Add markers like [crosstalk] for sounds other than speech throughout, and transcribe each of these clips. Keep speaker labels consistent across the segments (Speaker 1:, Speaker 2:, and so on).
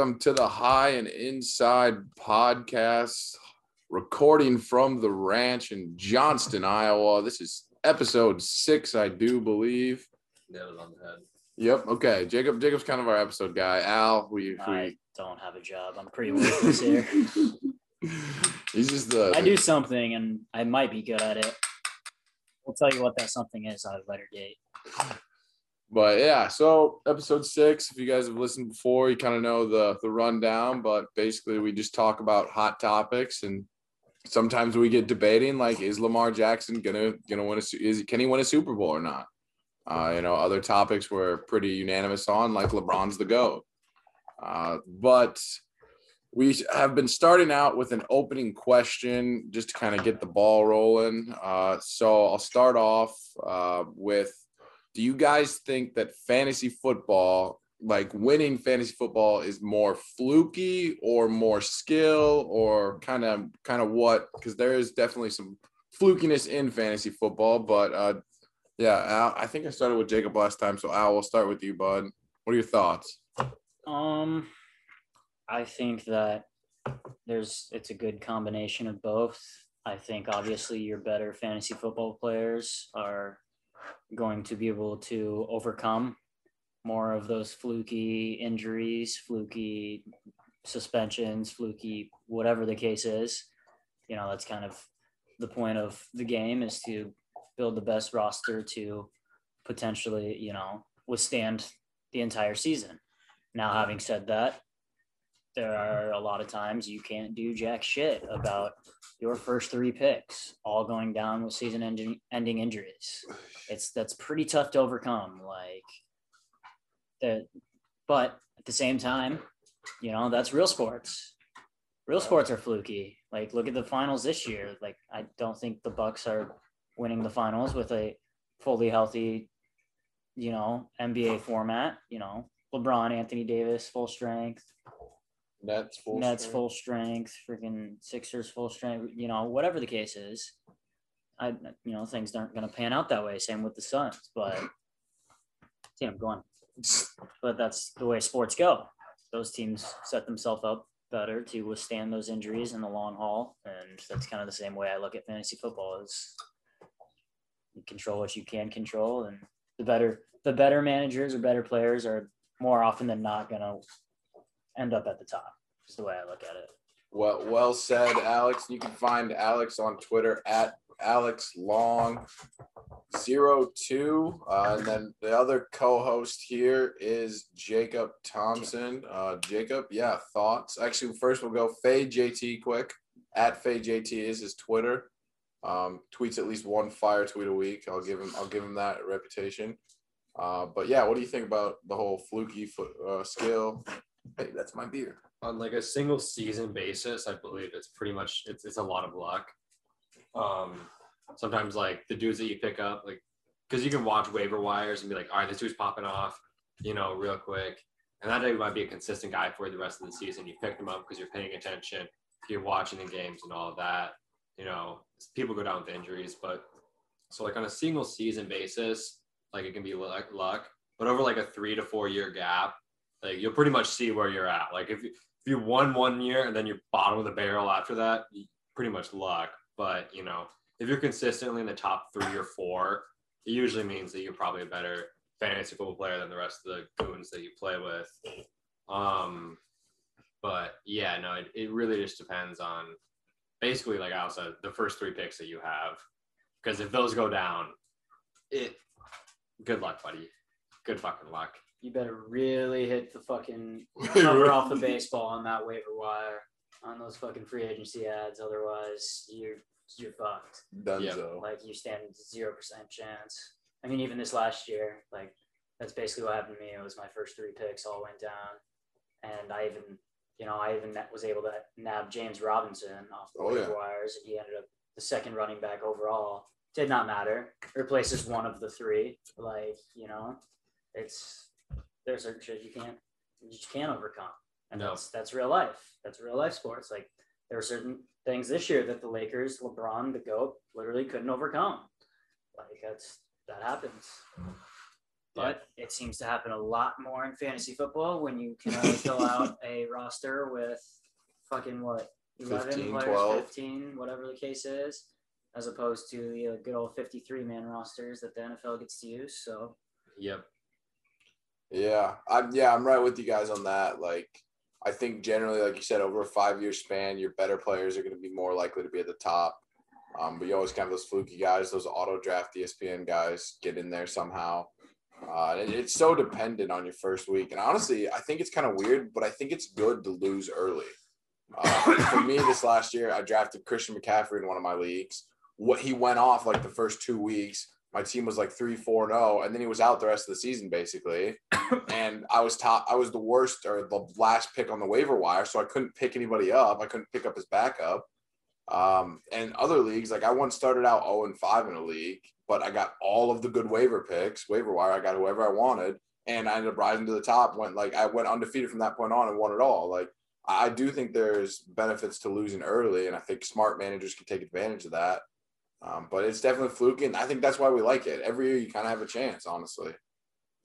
Speaker 1: Welcome to the High and Inside podcast, recording from the ranch in Johnston, Iowa. This is episode six, I do believe.
Speaker 2: Nailed it on the head.
Speaker 1: Yep. Okay. Jacob. Jacob's kind of our episode guy. Al, we.
Speaker 3: I
Speaker 1: we
Speaker 3: don't have a job. I'm pretty worthless here. [laughs]
Speaker 1: he's just the.
Speaker 3: I do something and I might be good at it. We'll tell you what that something is on a later date.
Speaker 1: But yeah, so episode six. If you guys have listened before, you kind of know the the rundown. But basically, we just talk about hot topics, and sometimes we get debating like, is Lamar Jackson gonna gonna win a is can he win a Super Bowl or not? Uh, you know, other topics we're pretty unanimous on, like LeBron's the goat. Uh, but we have been starting out with an opening question just to kind of get the ball rolling. Uh, so I'll start off uh, with do you guys think that fantasy football like winning fantasy football is more fluky or more skill or kind of kind of what? Because there is definitely some flukiness in fantasy football but uh yeah Al, i think i started with jacob last time so al we'll start with you bud. What are your thoughts?
Speaker 3: Um, I think that there's it's a good combination of both. I think obviously your better fantasy football players are going to be able to overcome more of those fluky injuries, fluky suspensions, fluky whatever the case is. You know, that's kind of the point of the game is to build the best roster to potentially, you know, withstand the entire season. Now, having said that, there are a lot of times you can't do jack shit about your first three picks all going down with season ending, ending injuries. It's that's pretty tough to overcome. Like that, but at the same time, you know that's real sports. Real sports are fluky. Like look at the finals this year. Like I don't think the Bucks are winning the finals with a fully healthy, you know, NBA format. You know, LeBron, Anthony Davis, full strength.
Speaker 1: Nets full
Speaker 3: Nets
Speaker 1: strength?
Speaker 3: full strength, freaking Sixers full strength, you know, whatever the case is. I, you know, things aren't going to pan out that way. Same with the Suns, but see, I'm going. But that's the way sports go. Those teams set themselves up better to withstand those injuries in the long haul, and that's kind of the same way I look at fantasy football. Is you control what you can control, and the better the better managers or better players are more often than not going to end up at the top. Is the way I look at it.
Speaker 1: Well, well said, Alex. You can find Alex on Twitter at Alex Long zero two, uh, and then the other co-host here is Jacob Thompson. Uh, Jacob, yeah, thoughts. Actually, first we'll go Faye JT quick at Faye JT is his Twitter. Um, tweets at least one fire tweet a week. I'll give him. I'll give him that reputation. Uh, but yeah, what do you think about the whole fluky uh, skill? Hey, that's my beer.
Speaker 2: On like a single season basis, I believe it's pretty much it's it's a lot of luck. Um, sometimes like the dudes that you pick up, like because you can watch waiver wires and be like, all right, this dude's popping off, you know, real quick, and that dude might be a consistent guy for the rest of the season. You pick him up because you're paying attention, you're watching the games and all that. You know, people go down with injuries, but so like on a single season basis, like it can be luck, but over like a three to four year gap, like you'll pretty much see where you're at. Like if you, if you won one year and then you're bottom of the barrel after that, pretty much luck. But you know, if you're consistently in the top three or four, it usually means that you're probably a better fantasy football player than the rest of the goons that you play with. Um, But yeah, no, it, it really just depends on basically, like I said, the first three picks that you have. Because if those go down, it good luck, buddy. Good fucking luck.
Speaker 3: You better really hit the fucking [laughs] cover off the baseball on that waiver wire on those fucking free agency ads. Otherwise, you're you're fucked.
Speaker 1: Dunzo.
Speaker 3: Like you stand zero percent chance. I mean, even this last year, like that's basically what happened to me. It was my first three picks all went down, and I even, you know, I even was able to nab James Robinson off the
Speaker 1: Oh,
Speaker 3: waiver
Speaker 1: yeah.
Speaker 3: wires, and he ended up the second running back overall. Did not matter. Replaces one of the three. Like you know, it's there's certain shit you can't you just can't overcome, and
Speaker 2: No.
Speaker 3: that's that's real life. That's real life sports. Like there were certain things this year that the Lakers, LeBron, the GOAT, literally couldn't overcome. Like that's that happens. Mm. But it seems to happen a lot more in fantasy football when you can only [laughs] fill out a roster with fucking what 11
Speaker 1: 15,
Speaker 3: players,
Speaker 1: 12.
Speaker 3: 15, whatever the case is, as opposed to the good old 53 man rosters that the NFL gets to use. So
Speaker 2: Yep.
Speaker 1: Yeah, I'm yeah, I'm right with you guys on that. Like, I think generally, like you said, over a five year span, your better players are going to be more likely to be at the top. Um, but you always kind of those fluky guys, those auto draft ESPN guys, get in there somehow. Uh, it's so dependent on your first week. And honestly, I think it's kind of weird, but I think it's good to lose early. Uh, for me, this last year, I drafted Christian McCaffrey in one of my leagues. What he went off like the first two weeks, my team was like three, four, and zero, and then he was out the rest of the season basically. [coughs] and I was top. I was the worst or the last pick on the waiver wire, so I couldn't pick anybody up. I couldn't pick up his backup. Um, and other leagues, like I once started out zero and five in a league, but I got all of the good waiver picks, waiver wire. I got whoever I wanted, and I ended up rising to the top. Went like I went undefeated from that point on and won it all. Like I do think there's benefits to losing early, and I think smart managers can take advantage of that. Um, but it's definitely fluky, and I think that's why we like it. Every year, you kind of have a chance, honestly.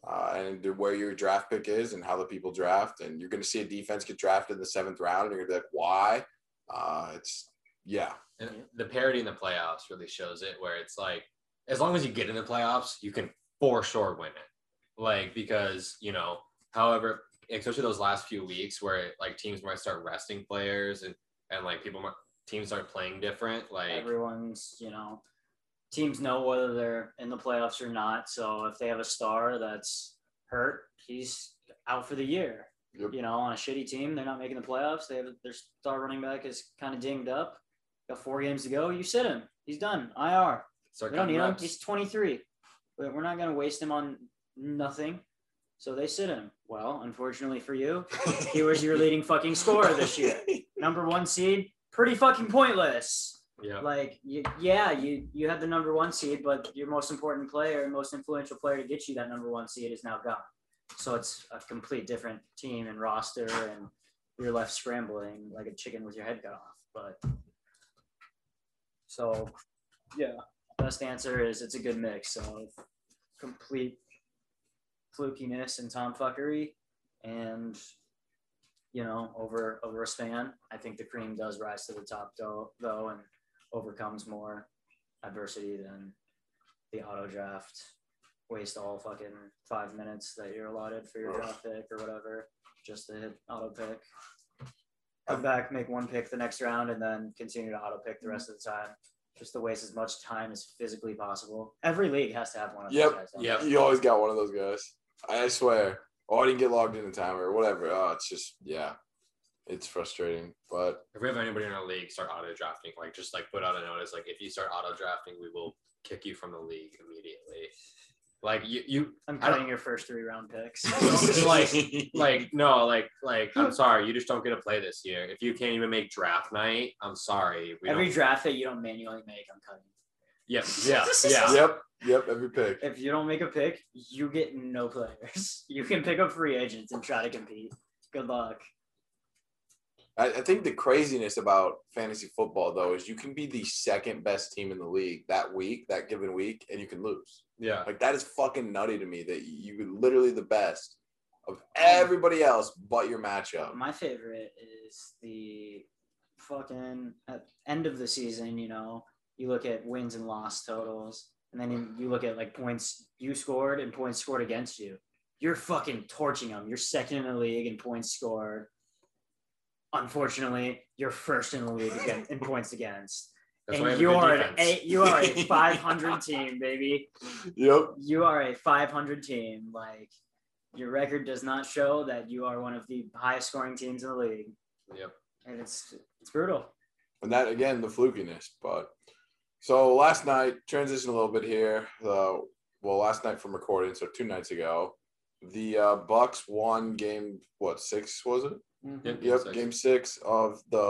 Speaker 1: Uh, and where your draft pick is, and how the people draft, and you're going to see a defense get drafted in the seventh round, and you're going to be like, "Why?" Uh, it's yeah,
Speaker 2: And the parity in the playoffs really shows it where it's like as long as you get in the playoffs, you can for sure win it. Like because, you know, however, especially those last few weeks where like teams might start resting players and and like people might teams start playing different, like
Speaker 3: everyone's, you know, teams know whether they're in the playoffs or not. So if they have a star that's hurt, he's out for the year.
Speaker 1: Yep.
Speaker 3: You know, on a shitty team, they're not making the playoffs. They have their star running back is kind of dinged up. Got four games to go. You sit him. He's done. IR.
Speaker 2: start
Speaker 3: We don't
Speaker 2: cutting
Speaker 3: need him. He's 23. But we're not going to waste him on nothing. So they sit him. Well, unfortunately for you, he was your leading fucking scorer this year. [laughs] Number one seed, pretty fucking pointless.
Speaker 2: Yeah.
Speaker 3: Like, you, yeah, you you had the number one seed, but your most important player, most influential player to get you that number one seed is now gone. So it's a complete different team and roster, and you're left scrambling like a chicken with your head cut off. But so, yeah, best answer is it's a good mix of complete flukiness and tomfuckery, and you know, over over a span, I think the cream does rise to the top though, though, and overcomes more adversity than the auto draft. Waste all fucking five minutes that you're allotted for your draft pick or whatever, just to hit auto pick. Come back, make one pick the next round, and then continue to auto pick the rest of the time. Just to waste as much time as physically possible. Every league has to have one of
Speaker 1: Yep.
Speaker 3: those guys. don't
Speaker 2: Yep.
Speaker 3: they?
Speaker 1: you always got one of those guys. I swear. Oh, I didn't get logged in in time or whatever. Oh, it's just yeah, it's frustrating. But
Speaker 2: If we have anybody in our league start auto drafting, like just like put out a notice, like if you start auto drafting, we will kick you from the league immediately. Like you, you
Speaker 3: I'm cutting your first three round picks. [laughs]
Speaker 2: like, [laughs] like no, like, like I'm sorry, you just don't get to play this year. If you can't even make draft night, I'm sorry. We
Speaker 3: Every
Speaker 2: don't,
Speaker 3: draft that you don't manually make, I'm cutting.
Speaker 2: yeah, yeah, [laughs] yeah.
Speaker 1: yep, yep, every pick.
Speaker 3: If you don't make a pick, you get no players. [laughs] You can pick up free agents and try to compete. Good luck.
Speaker 1: I, I think the craziness about fantasy football though is you can be the second best team in the league that week, that given week, and you can lose.
Speaker 2: yeah.
Speaker 1: Like that is fucking nutty to me that you were literally the best of everybody else but your matchup.
Speaker 3: My favorite is the fucking at end of the season, you know, you look at wins and loss totals, and then you look at like points you scored and points scored against you. You're fucking torching them. You're second in the league in points scored. unfortunately, you're first in the league again, in points against.
Speaker 2: That's
Speaker 3: and you are, an eight, you are a [laughs] 500 team, baby.
Speaker 1: Yep.
Speaker 3: You are a 500 team. Like your record does not show that you are one of the highest scoring teams in the league,
Speaker 2: Yep.
Speaker 3: and it's it's brutal.
Speaker 1: and that again the flukiness but so last night transition a little bit here uh, well last night from recording so two nights ago the uh, bucks won game what six was it
Speaker 2: Yep.
Speaker 1: yep
Speaker 2: six.
Speaker 1: game six of the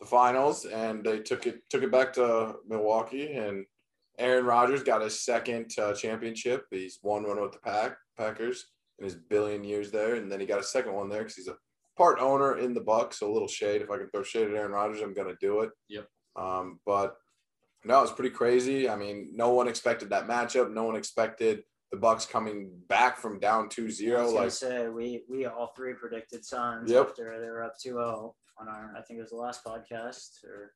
Speaker 1: the finals and they took it took it back to milwaukee and aaron Rodgers got his second uh, championship he's won one with the pack packers in his billion years there and then he got a second one there because he's a part owner in the bucks so a little shade if i can throw shade at aaron Rodgers, i'm going to do it
Speaker 2: Yep.
Speaker 1: um, but no, it's pretty crazy. I mean, no one expected that matchup. No one expected the Bucks coming back from down 2-0.
Speaker 3: I was gonna
Speaker 1: Like,
Speaker 3: say we we all three predicted Suns
Speaker 1: Yep.
Speaker 3: after they were up 2-0 on our I think it was the last podcast or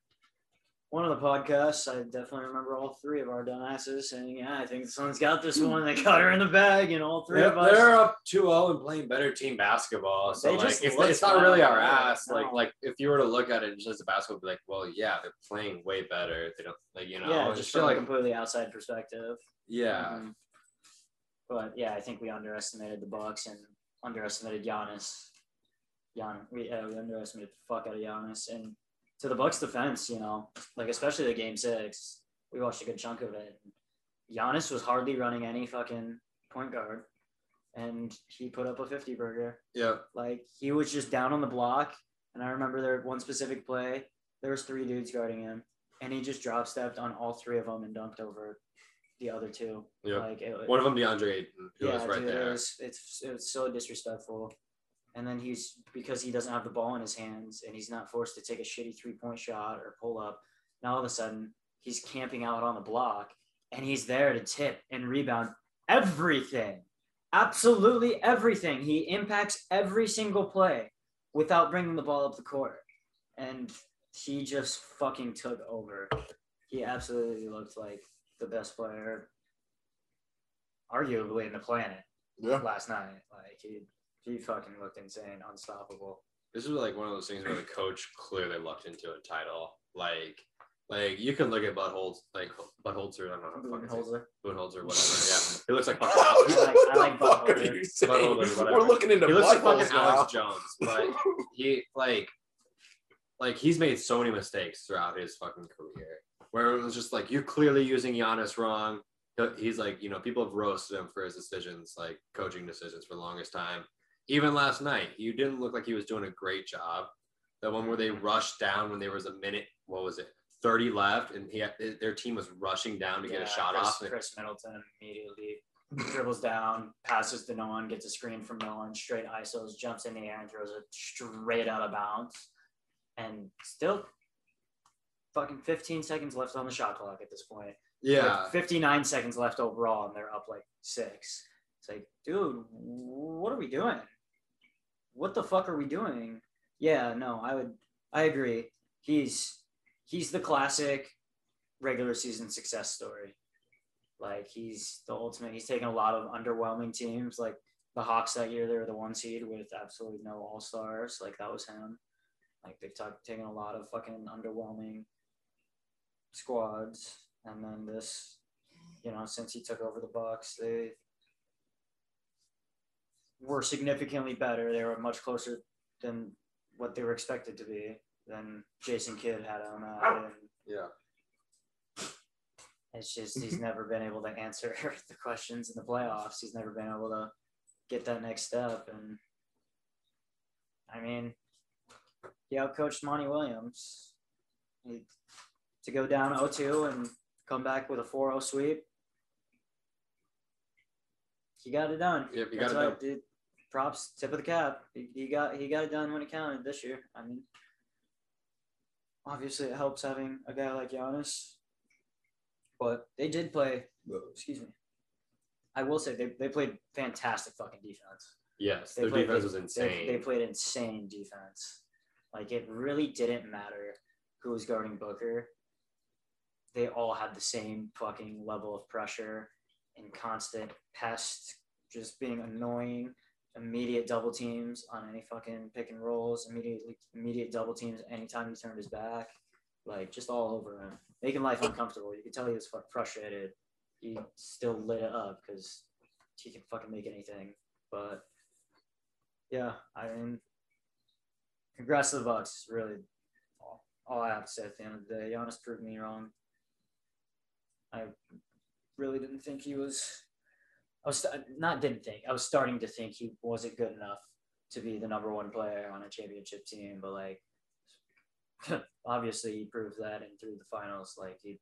Speaker 3: one of the podcasts. I definitely remember all three of our dumbasses saying, "Yeah, I think the Suns got this one. They got her in the bag," and all three
Speaker 2: They're,
Speaker 3: of us.
Speaker 2: they're up 2-0 and playing better team basketball. So like, it's, it's not really our ass.
Speaker 3: No.
Speaker 2: Like like if you were to look at it just as a basketball, be like, well, yeah, they're playing way better. They don't like you know.
Speaker 3: yeah, just
Speaker 2: feel
Speaker 3: from a
Speaker 2: like
Speaker 3: completely outside perspective.
Speaker 2: yeah,
Speaker 3: Mhm. But yeah, I think we underestimated the Bucks and underestimated Giannis. Gian, we uh, we underestimated the fuck out of Giannis, and to the Bucks' defense, you know, like especially the game six, we watched a good chunk of it. Giannis was hardly running any fucking point guard, and he put up a fifty burger.
Speaker 2: yeah.
Speaker 3: Like he was just down on the block, and I remember there one specific play. There was three dudes guarding him, and he just drop stepped on all three of them and dunked over the other two.
Speaker 2: Yeah.
Speaker 3: Like it,
Speaker 2: One of them, DeAndre Ayton, who
Speaker 3: yeah,
Speaker 2: was right
Speaker 3: dude,
Speaker 2: there.
Speaker 3: It was, it's it was so disrespectful. And then he's because he doesn't have the ball in his hands and he's not forced to take a shitty three point shot or pull up. Now all of a sudden he's camping out on the block and he's there to tip and rebound everything, absolutely everything. He impacts every single play without bringing the ball up the court, and he just fucking took over. He absolutely looked like the best player, arguably in the planet
Speaker 1: yeah.
Speaker 3: last night. Like he, he fucking looked insane, unstoppable.
Speaker 2: This is like one of those things where the coach clearly looked into a title. Like, like you can look at Buttholz, like Buttholzer, I don't know how to fucking say Buttholzer, whatever. Yeah, [laughs] he looks like
Speaker 1: What
Speaker 2: fucking.
Speaker 3: I like- I like
Speaker 1: the fuck are you saying?
Speaker 2: Whatever.
Speaker 1: We're looking into
Speaker 2: he looks like fucking
Speaker 1: buttholes now.
Speaker 2: Alex Jones, but he like like he's made so many mistakes throughout his fucking career where it was just like you're clearly using Giannis wrong. He's like, you know, people have roasted him for his decisions, like coaching decisions for the longest time. Even last night, you didn't look like he was doing a great job. The one where they rushed down when there was a minute, what was it, 30 left, and he had, their team was rushing down to get a shot
Speaker 3: Chris,
Speaker 2: off.
Speaker 3: Khris Middleton immediately dribbles down, passes to no one, gets a screen from no one, straight ISOs, jumps in the air and throws it straight out of bounds. And still fucking 15 seconds left on the shot clock at this point.
Speaker 2: Yeah,
Speaker 3: Like 59 seconds left overall, and they're up like six. It's like, dude, what are we doing? What the fuck are we doing? Yeah, no, I would, I agree. He's he's the classic regular season success story. Like he's the ultimate. He's taken a lot of underwhelming teams. Like the Hawks that year, they were the one seed with absolutely no all stars. Like that was him. Like they've ta- taken a lot of fucking underwhelming squads, and then this, you know, since he took over the Bucks, they were significantly better. They were much closer than what they were expected to be than Jason Kidd had on uh, that. And
Speaker 2: yeah.
Speaker 3: it's just he's mm-hmm. never been able to answer [laughs] the questions in the playoffs. He's never been able to get that next step. And I mean, he outcoached Monty Williams. He, to go down 0-2 and come back with a 4-0 sweep. He got it done.
Speaker 2: Yep, you got it
Speaker 3: why I did props tip of the cap. He, he got he got it done when it counted this year. I mean, obviously it helps having a guy like Giannis, but they did play. Excuse me. I will say they, they played fantastic fucking defense.
Speaker 2: Yes,
Speaker 3: They
Speaker 2: their
Speaker 3: played-
Speaker 2: defense
Speaker 3: they-
Speaker 2: was
Speaker 3: They,
Speaker 2: insane.
Speaker 3: they played insane defense. Like it really didn't matter who was guarding Booker. They all had the same fucking level of pressure and constant pest, just being annoying immediate double teams on any fucking pick and rolls, immediately immediate double teams anytime he turned his back, like just all over him, making life uncomfortable. You could tell he was frustrated. He still lit it up because he can fucking make anything. But yeah, I mean, congrats to the Bucks. Really, all, all I have to say at the end of the day. Giannis proved me wrong. I really didn't think he was. I was not didn't think. I was starting to think he wasn't good enough to be the number one player on a championship team, but like [laughs] obviously he proved that and through the finals, like he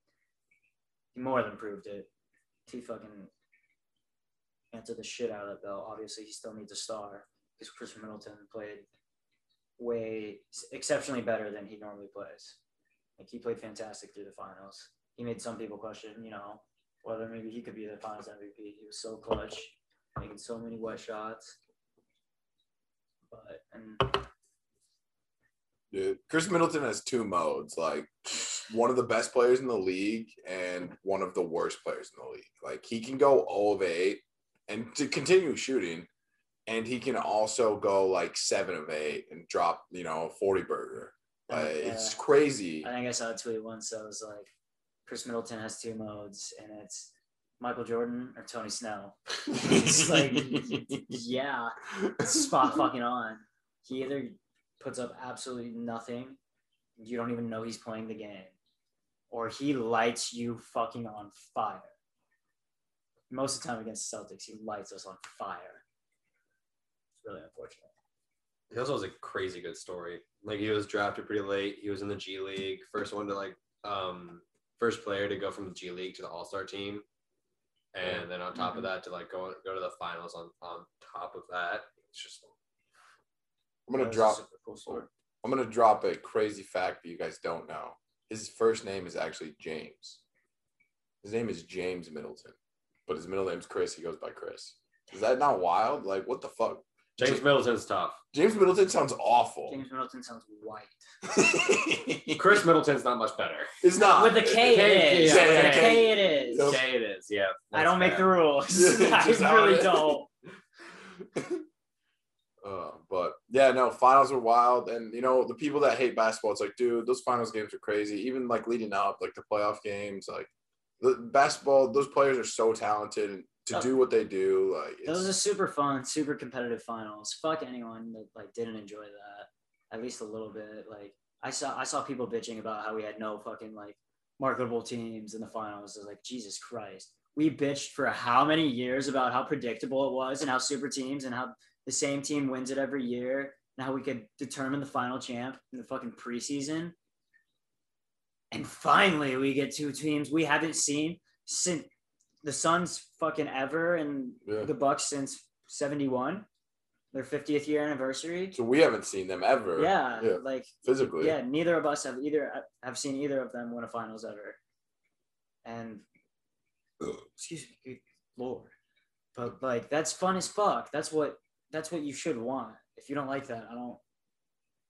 Speaker 3: he more than proved it. He fucking answered the shit out of that belt. Obviously he still needs a star because Khris Middleton played way exceptionally better than he normally plays. Like he played fantastic through the finals. He made some people question, you know, whether maybe he could be the finals MVP. He was so clutch, making so many wet shots. But and
Speaker 1: Dude, Khris Middleton has two modes, like one of the best players in the league and one of the worst players in the league. Like he can go all of 8 and to continue shooting, and he can also go like 7 of 8 and drop, you know, a 40 burger. Like, It's
Speaker 3: uh,
Speaker 1: crazy.
Speaker 3: I think I saw a tweet once that was like, Khris Middleton has two modes, and it's Michael Jordan or Tony Snell. It's [laughs] like, yeah, spot fucking on. He either puts up absolutely nothing, you don't even know he's playing the game, or he lights you fucking on fire. Most of the time against the Celtics, he lights us on fire. It's really unfortunate.
Speaker 2: He also has a crazy good story. Like he was drafted pretty late. He was in the G League, first one to like um first player to go from the G League to the All Star team, and then on top of mm-hmm. that to like go go to the finals. On on top of that, it's just
Speaker 1: I'm gonna
Speaker 3: That a
Speaker 1: drop
Speaker 3: cool story.
Speaker 1: I'm gonna drop a crazy fact that you guys don't know. His first name is actually James. His name is James Middleton, but his middle name's Chris. He goes by Chris. Is that not wild? Like, what the fuck?
Speaker 2: James Middleton's tough.
Speaker 1: James Middleton sounds awful.
Speaker 3: James Middleton sounds white. [laughs]
Speaker 2: Khris Middleton's not much better.
Speaker 1: it's not.
Speaker 3: With the K,
Speaker 2: K,
Speaker 3: it is.
Speaker 2: yeah,
Speaker 3: With the
Speaker 2: yeah.
Speaker 3: K, it is.
Speaker 1: Yep.
Speaker 2: Okay, it is. Yeah.
Speaker 3: I don't make the rules. [laughs]
Speaker 1: Yeah,
Speaker 3: I
Speaker 1: just how it
Speaker 3: really
Speaker 1: is.
Speaker 3: don't. [laughs]
Speaker 1: Uh, but yeah, no, finals were wild, and you know the people that hate basketball, it's like, dude, those finals games are crazy. Even like leading up, like the playoff games, like the basketball, those players are so talented, and to
Speaker 3: Oh.
Speaker 1: do what they do, like
Speaker 3: Those are
Speaker 1: it's,
Speaker 3: super fun, super competitive finals. Fuck anyone that like didn't enjoy that. At least a little bit. Like I saw I saw people bitching about how we had no fucking like marketable teams in the finals. I was like, Jesus Christ. We bitched for how many years about how predictable it was and how super teams and how the same team wins it every year and how we could determine the final champ in the fucking preseason. And finally we get two teams we haven't seen since the Suns fucking ever and
Speaker 1: Yeah.
Speaker 3: the Bucks since 71, their 50th year anniversary.
Speaker 1: so we haven't seen them ever.
Speaker 3: Yeah,
Speaker 1: yeah,
Speaker 3: like
Speaker 1: physically.
Speaker 3: yeah, neither of us have either have seen either of them win a finals ever. And excuse me, good lord. But like that's fun as fuck. That's what that's what you should want. If you don't like that, I don't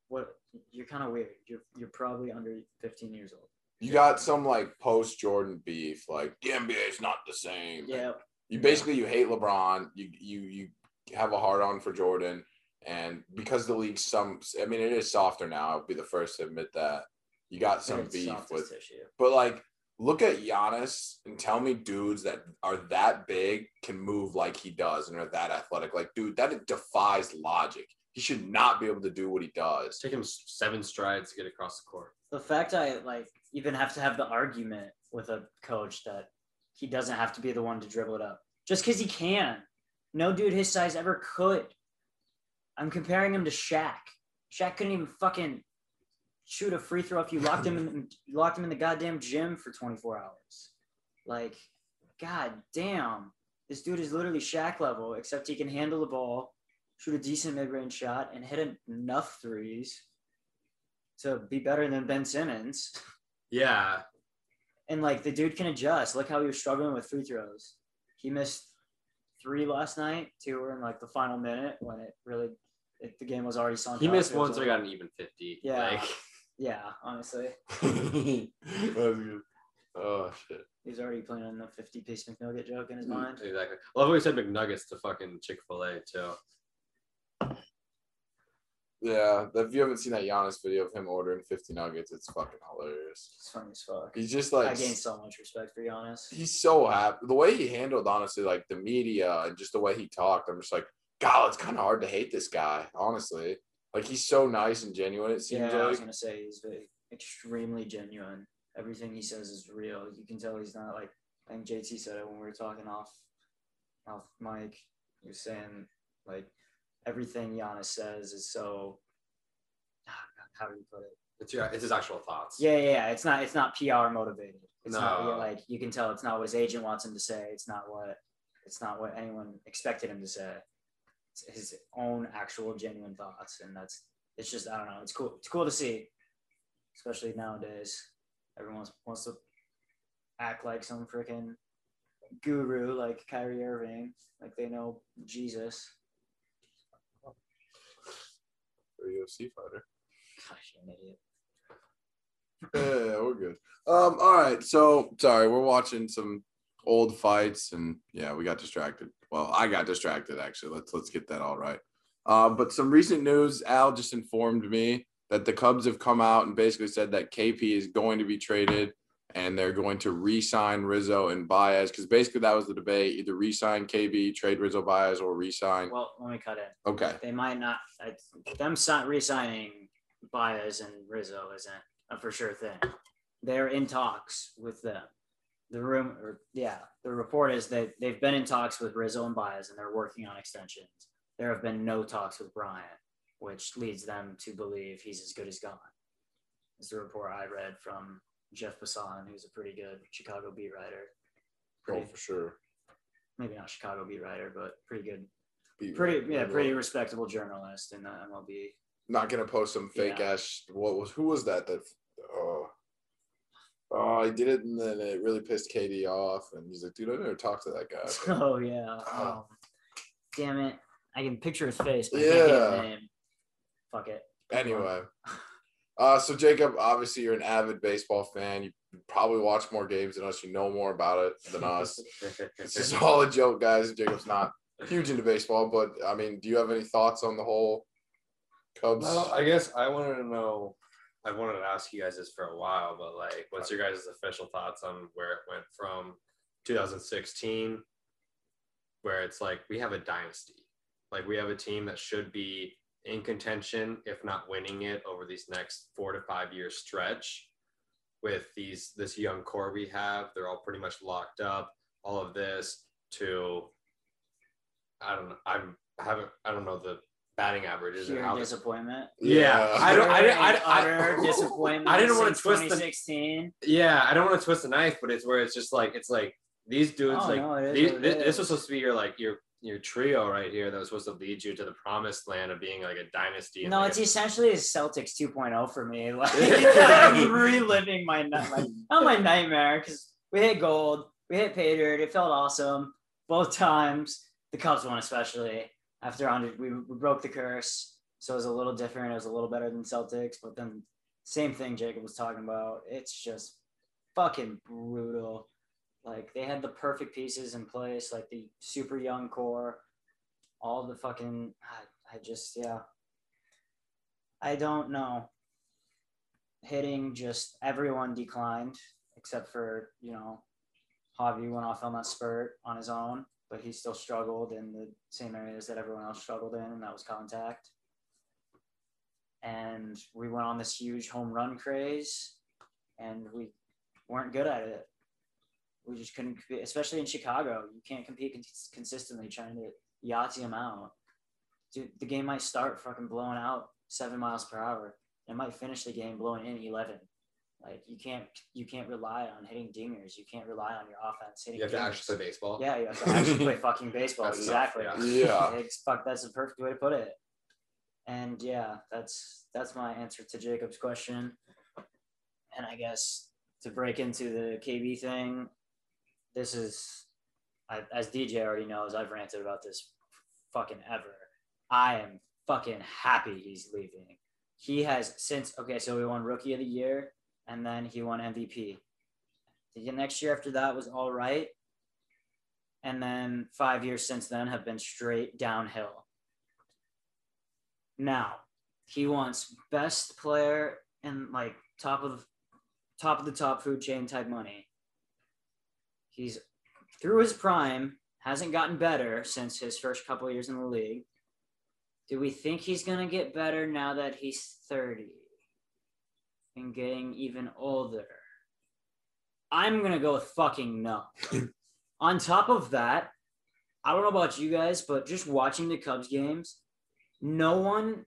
Speaker 3: what you're kind of weird. You're you're probably under 15 years old.
Speaker 1: You got some like post Jordan beef, like the NBA is not the same.
Speaker 3: Yeah.
Speaker 1: You basically you hate LeBron. You you you have a hard on for Jordan, and because the league's some, I mean, it is softer now. I'll be the first to admit that. You got some
Speaker 3: It's
Speaker 1: beef with,
Speaker 3: tissue.
Speaker 1: but like, look at Giannis and tell me dudes that are that big can move like he does and are that athletic. Like, dude, that defies logic. He should not be able to do what he does.
Speaker 2: Take him seven strides to get across the court.
Speaker 3: the fact I like even have to have the argument with a coach that he doesn't have to be the one to dribble it up just because he can. No dude his size ever could. I'm comparing him to Shaq. Shaq couldn't even fucking shoot a free throw if you locked him in locked him in the goddamn gym for 24 hours. Like, god damn. This dude is literally Shaq level, except he can handle the ball, shoot a decent mid-range shot, and hit enough threes to be better than Ben Simmons. [laughs]
Speaker 2: Yeah.
Speaker 3: And like the dude can adjust. Look how he was struggling with free throws. He missed three last night. Two were in like the final minute when it really it, the game was already sunk.
Speaker 2: He missed
Speaker 3: was
Speaker 2: once. I got an even fifty.
Speaker 3: Yeah.
Speaker 2: Like,
Speaker 3: Yeah, honestly, [laughs]
Speaker 1: Oh shit.
Speaker 3: he was already playing on the fifty piece McNugget joke in his
Speaker 1: Mm.
Speaker 3: mind.
Speaker 2: exactly. Love what we said McNuggets to fucking Chick Fil A too.
Speaker 1: Yeah, if you haven't seen that Giannis video of him ordering 50 nuggets, it's fucking hilarious.
Speaker 3: It's funny as fuck.
Speaker 1: He's just like
Speaker 3: I
Speaker 1: like
Speaker 3: gained so much respect for Giannis.
Speaker 1: he's so happy. The way he handled honestly, like the media and just the way he talked, I'm just like, God, it's kind of hard to hate this guy, honestly. Like he's so nice and genuine. It seems
Speaker 3: Yeah, I was gonna say he's extremely genuine. Everything he says is real. You can tell he's not like I think JT said it when we were talking off off mic. He was saying like everything Giannis says is so ah, how do you put it?
Speaker 2: It's your it's his actual thoughts.
Speaker 3: Yeah, yeah, yeah. It's not it's not PR motivated. It's not
Speaker 2: No.
Speaker 3: yeah, like you can tell it's not what his agent wants him to say. It's not what it's not what anyone expected him to say. It's his own actual genuine thoughts. And that's it's just I don't know. It's cool. It's cool to see. Especially nowadays. Everyone wants, wants to act like some freaking guru like Kyrie Irving. Like they know Jesus.
Speaker 1: A UFC fighter.
Speaker 3: Gosh, you're an idiot.
Speaker 1: Yeah, we're good. Um, all right. So sorry, we're watching some old fights, and yeah, we got distracted. Well, I got distracted actually. Let's let's get that all right. Uh, but some recent news, Al just informed me that the Cubs have come out and basically said that KB is going to be traded and they're going to re-sign Rizzo and Baez because basically that was the debate: either re-sign KB, trade Rizzo Baez, or re-sign.
Speaker 3: Well, let me cut in.
Speaker 1: Okay.
Speaker 3: they might not. I, them si- re-signing Baez and Rizzo isn't a for sure thing. They're in talks with them. The room, or yeah, the report is that they've been in talks with Rizzo and Baez, and they're working on extensions. There have been no talks with Bryant, which leads them to believe he's as good as gone. Is the report I read from Jeff Passan, who's a pretty good Chicago beat writer.
Speaker 1: Oh, for sure.
Speaker 3: maybe not Chicago beat writer, but pretty good,
Speaker 1: Be-
Speaker 3: pretty yeah, pretty respectable journalist in the MLB.
Speaker 1: not gonna post some fake
Speaker 3: Yeah.
Speaker 1: ass. What was who was that? That oh, oh, I did it, and then it really pissed Katie off, and he's like, dude, I never talked to that guy. [laughs]
Speaker 3: Oh yeah.
Speaker 1: Ah.
Speaker 3: Um, damn it! I can picture his face, but I can't get
Speaker 1: Yeah.
Speaker 3: his name. Fuck it.
Speaker 1: anyway, [laughs] uh, so Jacob, obviously you're an avid baseball fan. You probably watch more games than us. You know more about it than us. [laughs] it's just all a joke, guys. Jacob's not huge into baseball, but I mean, do you have any thoughts on the whole Cubs?
Speaker 2: Well, I guess I wanted to know. I wanted to ask you guys this for a while, but like, what's your guys' official thoughts on where it went from 2016, where it's like we have a dynasty, like we have a team that should be in contention, if not winning it, over these next four to five year stretch. With these this young core we have, they're all pretty much locked up. All of this to, I don't know. I'm I haven't I don't know the batting averages and how the
Speaker 3: disappointment.
Speaker 2: Yeah, I don't- I didn't- I-
Speaker 3: Pure
Speaker 2: I- [laughs]
Speaker 3: disappointment.
Speaker 2: I didn't wanna
Speaker 3: since
Speaker 2: twist the-
Speaker 3: 2016.
Speaker 2: Yeah, I don't want to twist the knife, but it's where it's just like it's like these dudes
Speaker 3: Oh,
Speaker 2: like
Speaker 3: no,
Speaker 2: these, this, this was supposed to be your like your your trio right here that was supposed to lead you to the promised land of being like a dynasty.
Speaker 3: No,
Speaker 2: like,
Speaker 3: it's
Speaker 2: a-
Speaker 3: essentially a Celtics 2.0 for me. [laughs] Like [laughs] I'm reliving my like not my [laughs] nightmare because we hit gold, we hit pay dirt. It felt awesome both times. The Cubs won, especially after 100. We, we broke the curse, so it was a little different. It was a little better than Celtics, but then same thing Jacob was talking about. It's just fucking brutal. Like they had the perfect pieces in place, like the super young core, all the fucking. I, I just yeah. I don't know. Hitting just everyone declined except for you know, Javi went off on that spurt on his own, but he still struggled in the same areas that everyone else struggled in, and that was contact. And we went on this huge home run craze, and we weren't good at it. We just couldn't, compete, especially in Chicago. You can't compete cons- consistently trying to Yahtzee them out. Dude, the game might start fucking blowing out seven miles per hour. It might finish the game blowing in eleven. Like you can't you can't rely on hitting dingers. You can't rely on your offense hitting.
Speaker 2: you have to actually play baseball.
Speaker 3: Yeah, you have to actually play [laughs] fucking baseball.
Speaker 2: That's tough,
Speaker 3: exactly.
Speaker 2: yeah.
Speaker 1: Yeah.
Speaker 3: It's, fuck, that's the perfect way to put it. And yeah, that's that's my answer to Jacob's question. And I guess to break into the KB thing, this is, I, as DJ already knows, I've ranted about this fucking ever. I am fucking happy he's leaving. He has since okay, so he won Rookie of the Year, and then he won MVP. The next year after that was all right, and then five years since then have been straight downhill. Now, He wants best player and like top of top of the top food chain type money. He's through his prime, hasn't gotten better since his first couple years in the league. Do we think he's gonna get better now that he's 30 and getting even older? I'm gonna go with fucking no. [laughs] On top of that, I don't know about you guys, but just watching the Cubs games, no one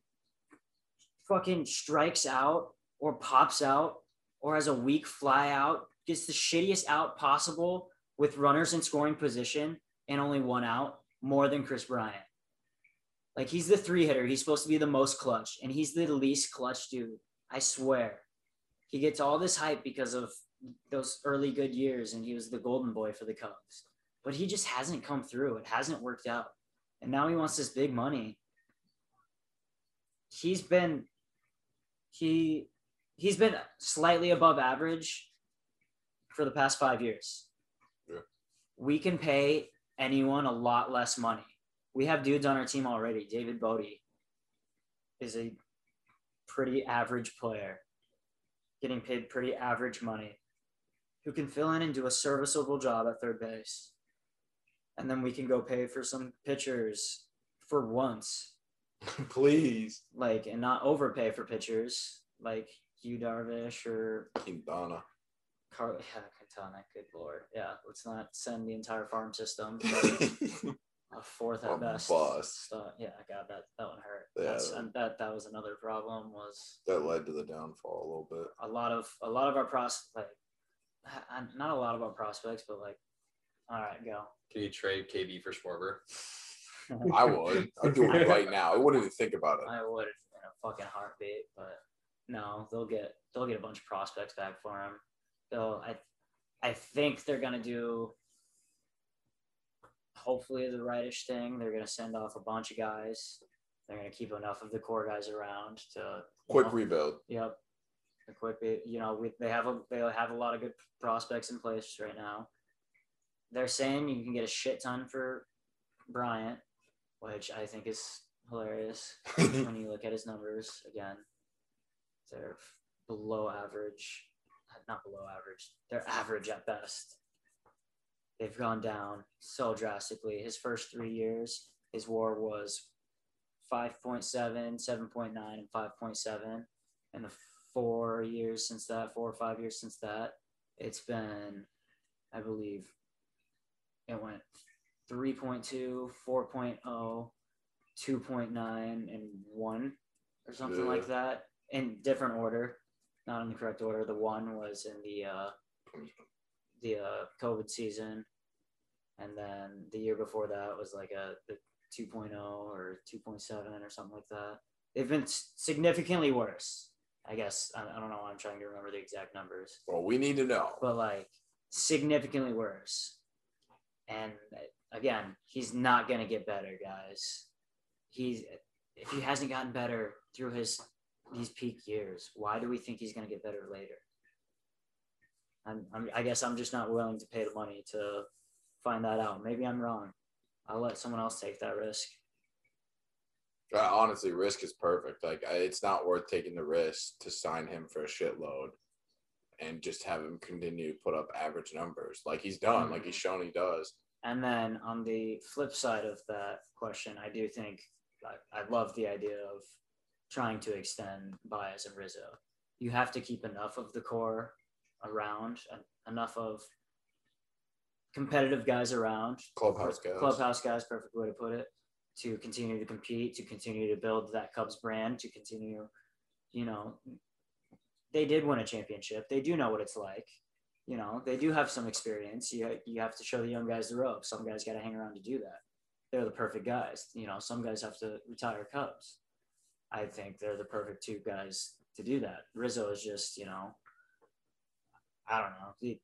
Speaker 3: fucking strikes out or pops out or has a weak fly out, gets the shittiest out possible with runners in scoring position and only one out more than Kris Bryant. Like he's the three hitter. He's supposed to be the most clutch, and he's the least clutch dude. I swear. He gets all this hype because of those early good years, and he was the golden boy for the Cubs. But he just hasn't come through. It hasn't worked out. And now he wants this big money. He's been he he's been slightly above average for the past five years. We can pay anyone a lot less money. We have dudes on our team already. David Bote is a pretty average player, getting paid pretty average money, who can fill in and do a serviceable job at third base. And then we can go pay for some pitchers for once, [laughs]
Speaker 1: Please.
Speaker 3: like, and not overpay for pitchers like Yu Darvish or
Speaker 1: Quintana.
Speaker 3: Carl. Yeah, Quintana. Good lord. Yeah, let's not send the entire farm system. [laughs] a fourth
Speaker 1: A
Speaker 3: at best.
Speaker 1: bust.
Speaker 3: So, yeah, God, that that one hurt.
Speaker 1: Yeah.
Speaker 3: That's, and that that was another problem. Was
Speaker 1: that led to the downfall a little bit.
Speaker 3: a lot of a lot of our pros like uh, not a lot of our prospects, but like, all right, go.
Speaker 2: Can you trade KB for Schwarber? [laughs]
Speaker 1: I would. I'd do it right now. I wouldn't even think about it.
Speaker 3: I would in a fucking heartbeat, but no, they'll get they'll get a bunch of prospects back for him. They'll I I think they're gonna do hopefully the rightish thing. They're gonna send off a bunch of guys. They're gonna keep enough of the core guys around to
Speaker 1: Quick
Speaker 3: know,
Speaker 1: rebuild.
Speaker 3: Yep. A quick, you know, we, they have a they have a lot of good prospects in place right now. They're saying you can get a shit ton for Bryant, which I think is hilarious [laughs] when you look at his numbers again. They're below average, not below average. They're average at best. They've gone down so drastically. His first three years, his WAR was 5.7, 7.9, and 5.7. And the four years since that, four or five years since that, it's been, I believe, it went 3.2, 4.0, 2.9, and 1 or something like that in different order, not in the correct order. The one was in the uh, the uh, COVID season, and then the year before that was like a the 2.0 or 2.7 or something like that. They've been significantly worse. I guess I, I don't know. I'm trying to remember the exact numbers,
Speaker 1: Well, we need to know.
Speaker 3: but like significantly worse. And uh, again, he's not gonna get better, guys. He's if he hasn't gotten better through his these peak years, why do we think he's gonna get better later? I'm, I'm, I guess I'm just not willing to pay the money to find that out. Maybe I'm wrong. I'll let someone else take that risk.
Speaker 1: Uh, honestly, risk is perfect. Like, it's not worth taking the risk to sign him for a shitload and just have him continue to put up average numbers like he's done, like he's shown he does.
Speaker 3: And then on the flip side of that question, I do think I, I love the idea of trying to extend Baez and Rizzo. You have to keep enough of the core around, enough of competitive guys around,
Speaker 1: Clubhouse guys.
Speaker 3: clubhouse guys, perfect way to put it, to continue to compete, to continue to build that Cubs brand, to continue, you know, they did win a championship. They do know what it's like. You know, they do have some experience. You, you have to show the young guys the ropes. Some guys got to hang around to do that. They're the perfect guys. You know, some guys have to retire Cubs. I think they're the perfect two guys to do that. Rizzo is just, you know, I don't know. He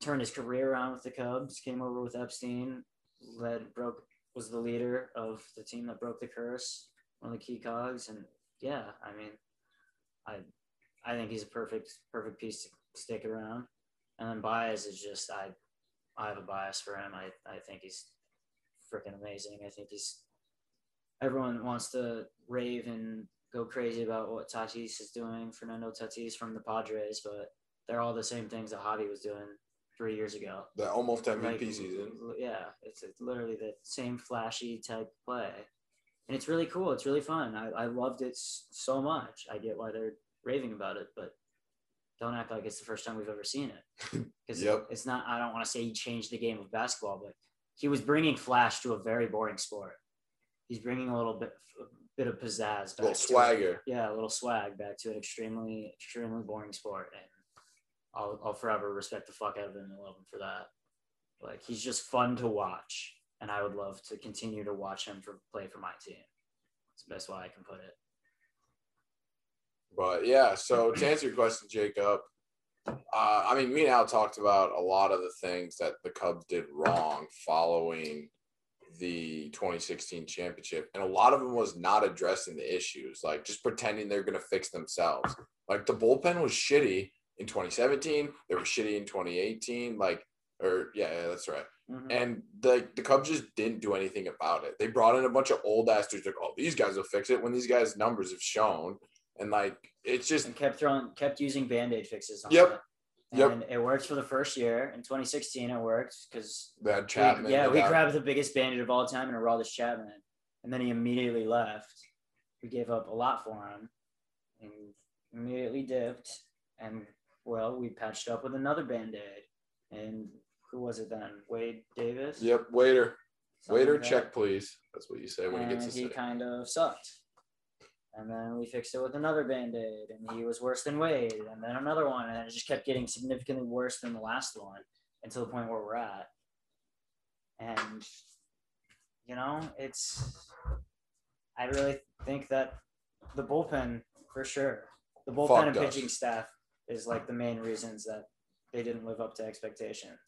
Speaker 3: turned his career around with the Cubs, came over with Epstein, led, broke, was the leader of the team that broke the curse, one of the key cogs. And yeah, I mean, I, I think he's a perfect, perfect piece to stick around. And then Bias is just, I, I have a bias for him. I, I think he's freaking amazing. I think he's, everyone wants to rave and go crazy about what Tatis is doing, Fernando Tatis from the Padres, but they're all the same things that Javi was doing three years ago.
Speaker 1: The almost MVP
Speaker 3: Like,
Speaker 1: season.
Speaker 3: Yeah, it's, it's literally the same flashy type play. And it's really cool. It's really fun. I, I loved it so much. I get why they're raving about it, but don't act like it's the first time we've ever seen it. [laughs] Because
Speaker 1: Yep.
Speaker 3: it's not, I don't want to say he changed the game of basketball, but he was bringing flash to a very boring sport. He's bringing a little bit, a bit of pizzazz,
Speaker 1: A little swagger.
Speaker 3: Yeah, a little swag back to an extremely, extremely boring sport. And I'll, I'll forever respect the fuck out of him and love him for that. Like he's just fun to watch, and I would love to continue to watch him for play for my team. It's the best way I can put it.
Speaker 1: But yeah, so to answer your question, Jacob, uh, I mean, me and Al talked about a lot of the things that the Cubs did wrong following the 2016 championship, and a lot of them was not addressing the issues, like just pretending they're going to fix themselves. Like the bullpen was shitty in 2017, they were shitty in 2018, like, or yeah, yeah that's right.
Speaker 3: Mhm.
Speaker 1: And the the Cubs just didn't do anything about it. They brought in a bunch of old ass dudes like, oh, these guys will fix it when these guys' numbers have shown. And like it's just
Speaker 3: And kept throwing, kept using band aid fixes. On
Speaker 1: Yep.
Speaker 3: it.
Speaker 1: Yep.
Speaker 3: And it worked for the first year. In 2016, it worked because
Speaker 1: had Chapman.
Speaker 3: yeah, we grabbed the biggest bandit of all time in Aroldis Chapman, and then he immediately left. We gave up a lot for him, and immediately dipped. And well, we patched up with another band aid, and who was it then? Wade Davis.
Speaker 1: Yep, waiter.
Speaker 3: Something
Speaker 1: Waiter,
Speaker 3: like
Speaker 1: check, please. That's what you say when he
Speaker 3: and
Speaker 1: gets to
Speaker 3: he kind of sucked. And then we fixed it with another band aid, and he was worse than Wade, and then another one, and it just kept getting significantly worse than the last one until the point where we're at. And, you know, it's, I really think that the bullpen, for sure, the bullpen
Speaker 1: Fucked
Speaker 3: and
Speaker 1: us.
Speaker 3: pitching staff is like the main reasons that they didn't live up to expectations.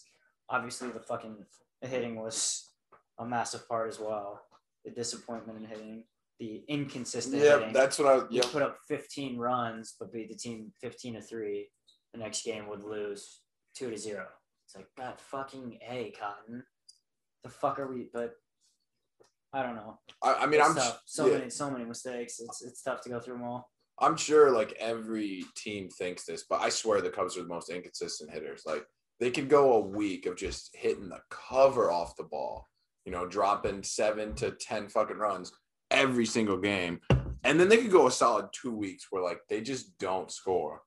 Speaker 3: Obviously, the fucking hitting was a massive part as well. The disappointment in hitting, the inconsistent
Speaker 1: Yeah,
Speaker 3: hitting.
Speaker 1: that's what I.
Speaker 3: You put up 15 runs, but beat the team 15 to three. The next game would lose two to zero. It's like that fucking a Cotton. The fuck are we? But I don't know.
Speaker 1: I, I mean,
Speaker 3: It's
Speaker 1: I'm.
Speaker 3: tough. so
Speaker 1: yeah.
Speaker 3: many, so many mistakes. It's it's tough to go through them all.
Speaker 1: I'm sure like every team thinks this, but I swear the Cubs are the most inconsistent hitters. Like they could go a week of just hitting the cover off the ball, you know, dropping seven to ten fucking runs every single game, and then they could go a solid two weeks where like they just don't score,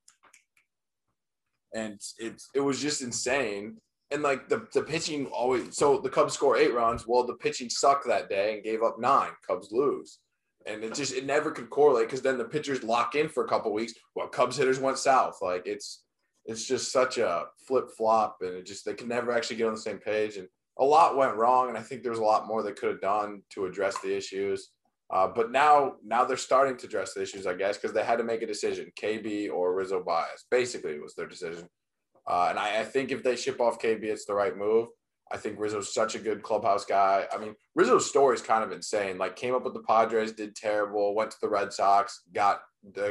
Speaker 1: and it's it was just insane. And like the the pitching always so the Cubs score eight runs. Well, the pitching sucked that day and gave up nine. Cubs lose and it just it never could correlate because then the pitchers lock in for a couple weeks Well, Cubs hitters went south. Like it's it's just such a flip flop, and it just they can never actually get on the same page. And a lot went wrong, and I think there was a lot more they could have done to address the issues. Uh, but now now they're starting to address the issues, I guess, because they had to make a decision: KB or Rizzo Baez. Basically, it was their decision. Uh, and I, I think if they ship off KB, it's the right move. I think Rizzo's such a good clubhouse guy. I mean, Rizzo's story is kind of insane. Like, came up with the Padres, did terrible, went to the Red Sox, got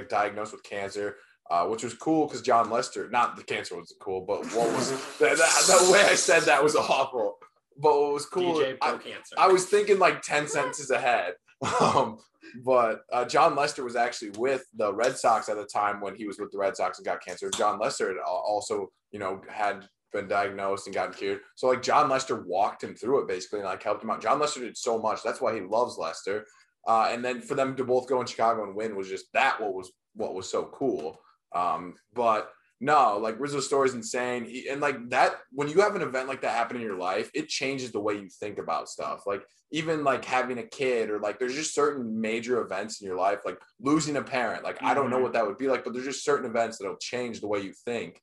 Speaker 1: diagnosed with cancer, uh, which was cool because Jon Lester, not the cancer was cool, but what was [laughs] that, way I said that was awful. But what was cool,
Speaker 2: DJ
Speaker 1: I,
Speaker 2: Cancer.
Speaker 1: I was thinking like 10 sentences ahead. Um, but uh, Jon Lester was actually with the Red Sox at the time when he was with the Red Sox and got cancer. Jon Lester also, you know, had been diagnosed and gotten cured. So like Jon Lester walked him through it basically and like helped him out. Jon Lester did so much. That's why he loves Lester. Uh, and then for them to both go in Chicago and win was just that what was what was so cool. Um, but no, like Rizzo's story is insane. He, and like that, when you have an event like that happen in your life, it changes the way you think about stuff. Like even like having a kid or like there's just certain major events in your life, like losing a parent. Like I don't know
Speaker 3: Mhm.
Speaker 1: what that would be like, but there's just certain events that'll change the way you think.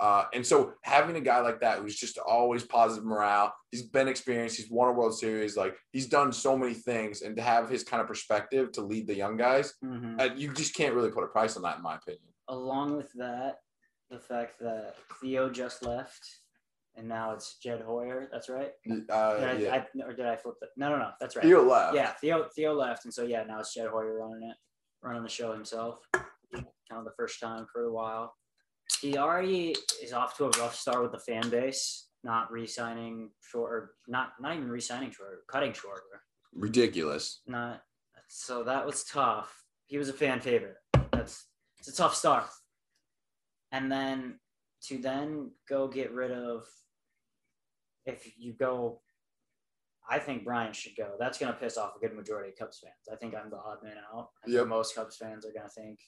Speaker 1: Uh, and so having a guy like that who's just always positive morale, he's been experienced, he's won a World Series, like he's done so many things, and to have his kind of perspective to lead the young guys,
Speaker 3: Mhm.
Speaker 1: uh, you just can't really put a price on that, in my opinion.
Speaker 3: Along with that, the fact that Theo just left, and now it's Jed Hoyer. That's right.
Speaker 1: Uh,
Speaker 3: Did I,
Speaker 1: yeah.
Speaker 3: I, or did I flip that? No, no, no. That's right.
Speaker 1: Theo left.
Speaker 3: Yeah, Theo Theo left, and so yeah, now it's Jed Hoyer running it, running the show himself. Kind of the first time for a while. He already is off to a rough start with the fan base, not re-signing short, or not not even re-signing short, cutting short,
Speaker 1: Ridiculous.
Speaker 3: not. So that was tough. he was a fan favorite. That's it's a tough start. And then to then go get rid of if you go I think Bryant should go. That's gonna piss off a good majority of Cubs fans. I think I'm the odd man out. I
Speaker 1: Yep.
Speaker 3: think most Cubs fans are gonna think,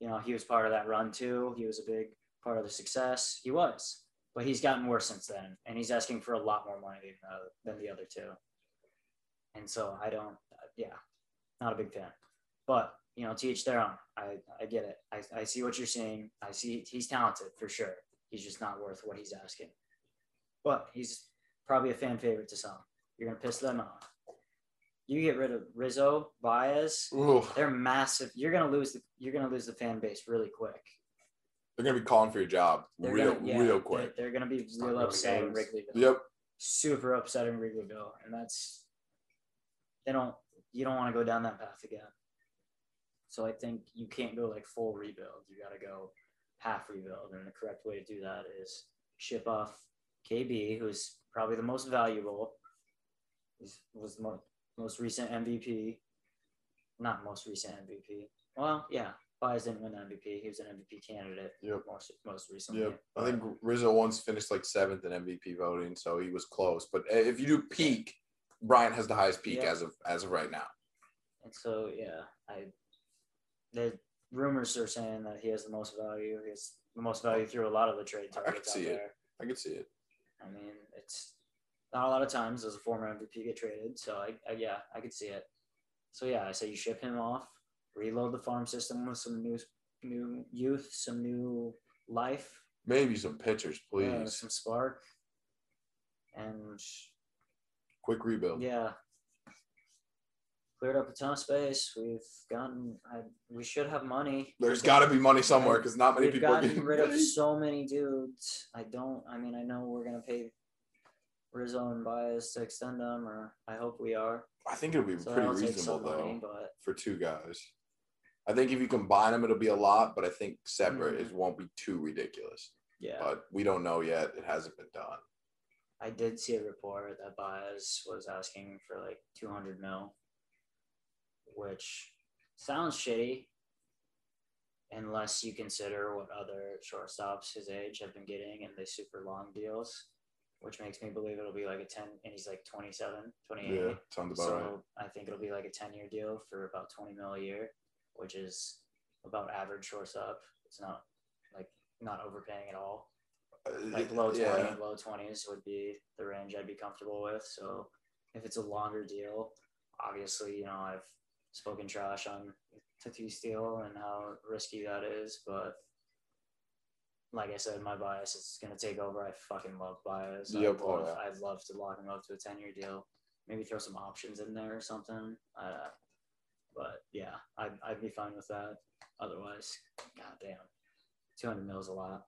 Speaker 3: you know, he was part of that run too. He was a big part of the success. He was. But he's gotten worse since then. And he's asking for a lot more money than, uh, than the other two. And so I don't yeah, not a big fan. But you know, teach their own. I, I get it. I, I see what you're saying. I see he's talented for sure. He's just not worth what he's asking. But he's probably a fan favorite to some. You're gonna piss them off. You get rid of Rizzo, Baez.
Speaker 1: Ooh,
Speaker 3: They're massive. You're gonna lose the you're gonna lose the fan base really quick.
Speaker 1: they're gonna be calling for your job
Speaker 3: They're
Speaker 1: real,
Speaker 3: gonna, yeah,
Speaker 1: real
Speaker 3: they're-
Speaker 1: quick.
Speaker 3: They're, gonna be
Speaker 2: Start
Speaker 3: real upset in
Speaker 2: games.
Speaker 3: Wrigleyville.
Speaker 1: Yep.
Speaker 3: Super upset in Wrigleyville, and that's they don't. You don't want to go down that path again. So I think you can't go like full rebuild. You got to go half rebuild, and the correct way to do that is ship off KB, who's probably the most valuable. He's was the mo- most recent MVP. Not most recent MVP. Well, yeah, Baez didn't win MVP. He was an MVP candidate.
Speaker 1: Yep.
Speaker 3: Most most recently.
Speaker 1: Yep. I think Rizzo once finished like seventh in MVP voting, so he was close. But uh, if you do peak, Bryant has the highest peak
Speaker 3: Yeah.
Speaker 1: as of as of right now.
Speaker 3: And so yeah, I the rumors are saying that he has the most value. He has the most value through a lot of the trade targets
Speaker 1: I could
Speaker 3: targets out
Speaker 1: see it.
Speaker 3: there.
Speaker 1: I could see it.
Speaker 3: I mean, it's not a lot of times does a former MVP get traded. So I, I yeah, I could see it. So yeah, I say you ship him off, reload the farm system with some new new youth, some new life,
Speaker 1: Maybe some pitchers, please.
Speaker 3: uh, some spark, and
Speaker 1: Quick rebuild.
Speaker 3: yeah, cleared up a ton of space. We've gotten, I, we should have money.
Speaker 1: There's got to be money somewhere because not many
Speaker 3: We've
Speaker 1: people are
Speaker 3: gotten
Speaker 1: getting
Speaker 3: rid of so many dudes. I don't. I mean, I know we're gonna pay Rizzo and Baez to extend them, or I hope we are.
Speaker 1: I think it'll be
Speaker 3: So
Speaker 1: pretty reasonable
Speaker 3: some money,
Speaker 1: though
Speaker 3: but
Speaker 1: for two guys. I think if you combine them, it'll be a lot, but I think separate
Speaker 3: Mhm.
Speaker 1: it won't be too ridiculous.
Speaker 3: yeah,
Speaker 1: But we don't know yet. It hasn't been done.
Speaker 3: I did see a report that Baez was asking for like 200 mil, which sounds shitty. Unless you consider what other shortstops his age have been getting and they super long deals, which makes me believe it'll be like a 10, and he's like 27, 28.
Speaker 1: Yeah, sounds about
Speaker 3: so
Speaker 1: right.
Speaker 3: I think it'll be like a 10 year deal for about 20 mil a year, which is about average shortstop. It's not like not overpaying at all.
Speaker 1: Uh,
Speaker 3: Like low 20,
Speaker 1: yeah.
Speaker 3: low 20s would be the range I'd be comfortable with. So if it's a longer deal, obviously, you know, I've spoken trash on Tatis deal and how risky that is, but like I said, my bias is gonna take over. I fucking love Baez.
Speaker 1: Yep,
Speaker 3: I'd,
Speaker 1: oh,
Speaker 3: love,
Speaker 1: yeah.
Speaker 3: I'd love to lock him up to a ten year deal. Maybe throw some options in there or something. Uh, but yeah, I'd, I'd be fine with that. Otherwise, goddamn, two hundred mil is a lot.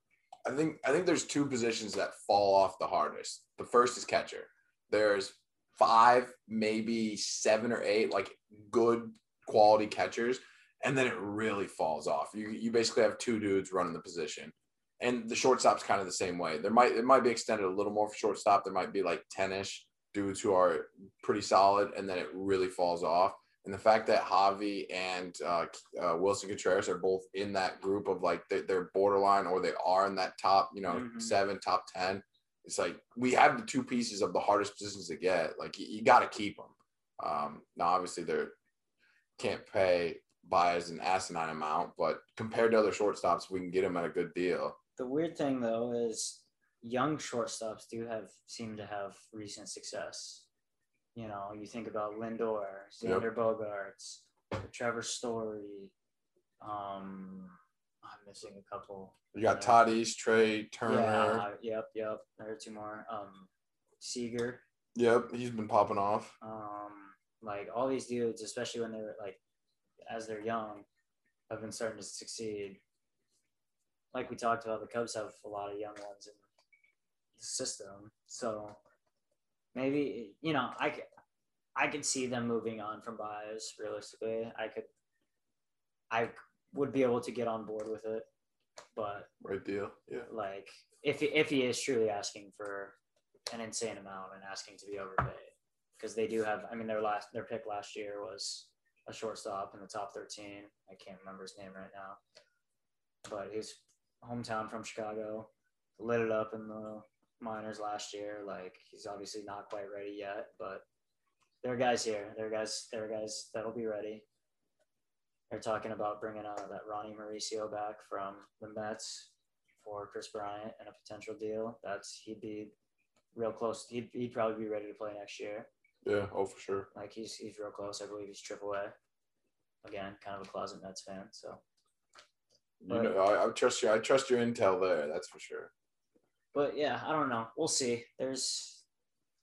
Speaker 1: I think I think there's two positions that fall off the hardest. The first is catcher. There's five, maybe seven or eight, like good quality catchers, and then it really falls off. You you basically have two dudes running the position, and the shortstop's kind of the same way. There might it might be extended a little more for shortstop. There might be like ten ish dudes who are pretty solid, and then it really falls off. And the fact that Javi and uh, uh, Willson Contreras are both in that group of like they- they're borderline or they are in that top, you know,
Speaker 3: Mhm.
Speaker 1: seven, top 10. It's like we have the two pieces of the hardest positions to get. Like you, you got to keep them. Um, now, obviously, they can't pay Baez an asinine amount, but compared to other shortstops, we can get them at a good deal.
Speaker 3: The weird thing though is young shortstops do have seem to have recent success. You know, you think about Lindor,
Speaker 1: Yep.
Speaker 3: Xander Bogaerts, Trevor Story. Um, I'm missing a couple.
Speaker 1: You got. Tatis, Trey, Turner.
Speaker 3: Yeah, yep, yep. There are two more. Um, Seager.
Speaker 1: Yep, he's been popping off.
Speaker 3: Um, like all these dudes, especially when they're like, as they're young, have been starting to succeed. Like we talked about, the Cubs have a lot of young ones in the system, so maybe you know I could, I could see them moving on from Baez. Realistically, I could, I would be able to get on board with it, but
Speaker 1: Right deal. Yeah.
Speaker 3: like if he, if he is truly asking for an insane amount and asking to be overpaid because they do have i mean their last their pick last year was a shortstop in the top 13. I can't remember his name right now, but he's hometown from Chicago. Lit it up in the minors last year. Like he's obviously not quite ready yet, but there are guys here. There are guys. There are guys that'll be ready. They're talking about bringing uh, that Ronny Mauricio back from the Mets for Kris Bryant and a potential deal. That's he'd be real close. He'd, he'd probably be ready to play next year.
Speaker 1: Yeah. Oh, for sure.
Speaker 3: Like he's he's real close. I believe he's triple A. Again, kind of a closet Mets fan. So,
Speaker 1: You know, I, I trust you. I trust your intel there. That's for sure.
Speaker 3: but yeah, I don't know. We'll see. There's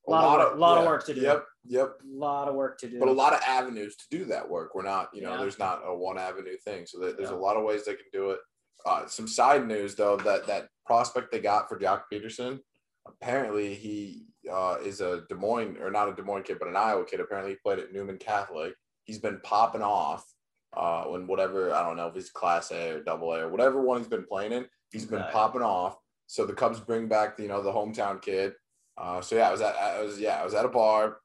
Speaker 1: A
Speaker 3: Lot of work- lot of work to do.
Speaker 1: Yep. Yep.
Speaker 3: a lot of work to do.
Speaker 1: But a lot of avenues to do that work. We're not, you know,
Speaker 3: Yeah.
Speaker 1: there's not a one avenue thing. So there's
Speaker 3: Yeah.
Speaker 1: a lot of ways they can do it. Uh, some side news though that that prospect they got for Joc Pederson, apparently he uh, is a Des Moines or not a Des Moines kid, but an Iowa kid. Apparently he played at Newman Catholic. He's been popping off uh, when whatever I don't know if he's Class A or Double A or whatever one he's been playing in. He's been popping off. So the Cubs bring back you know the hometown kid. Uh, so yeah, I was at I was yeah I was at a bar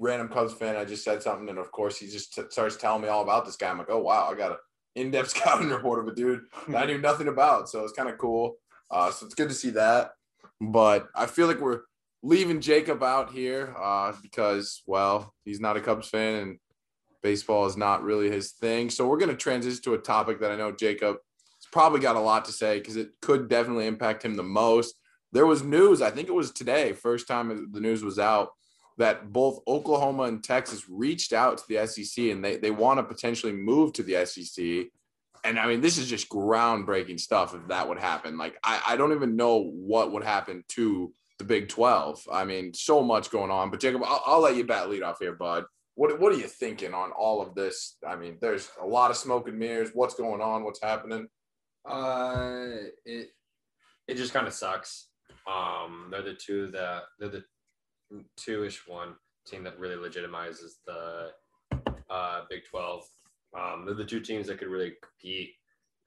Speaker 1: random Cubs fan. I just said something, and of course, he just t- starts telling me all about this guy. I'm like, oh wow, I got an in-depth [laughs] scouting report of a dude that I knew nothing about. So it's kind of cool. Uh, so it's good to see that. But I feel like we're leaving Jacob out here uh, because, well, he's not a Cubs fan and baseball is not really his thing. So we're going to transition to a topic that I know Jacob has probably got a lot to say because it could definitely impact him the most. There was news, I think it was today, first time the news was out, that both Oklahoma and Texas reached out to the SEC and they, they want to potentially move to the SEC. And I mean, this is just groundbreaking stuff if that would happen. Like, I, I don't even know what would happen to the Big 12. I mean, so much going on. But Jacob, I'll, I'll let you bat lead off here, bud. What, what are you thinking on all of this? I mean, there's a lot of smoke and mirrors. What's going on? What's happening?
Speaker 2: Uh, it it just kind of sucks. Um, they're the two that they're the two-ish one team that really legitimizes the uh, Big Twelve. Um, they're the two teams that could really compete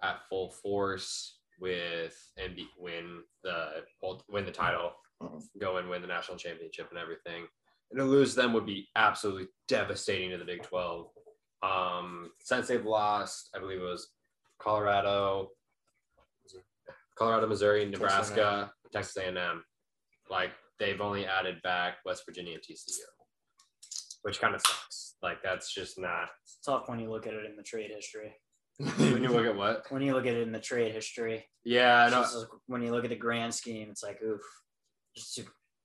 Speaker 2: at full force with and be, win the win the title, go and win the national championship and everything. And to lose them would be absolutely devastating to the Big Twelve. Um, since they've lost, I believe it was Colorado, Colorado, Missouri, Nebraska, Texas A&M. Like they've only added back West Virginia and TCU, which kind of sucks. Like that's just not.
Speaker 3: It's tough when you look at it in the trade history. [laughs]
Speaker 2: When you look at what?
Speaker 3: When you look at it in the trade history,
Speaker 2: Yeah, I know.
Speaker 3: just when you look at the grand scheme, it's like oof, just two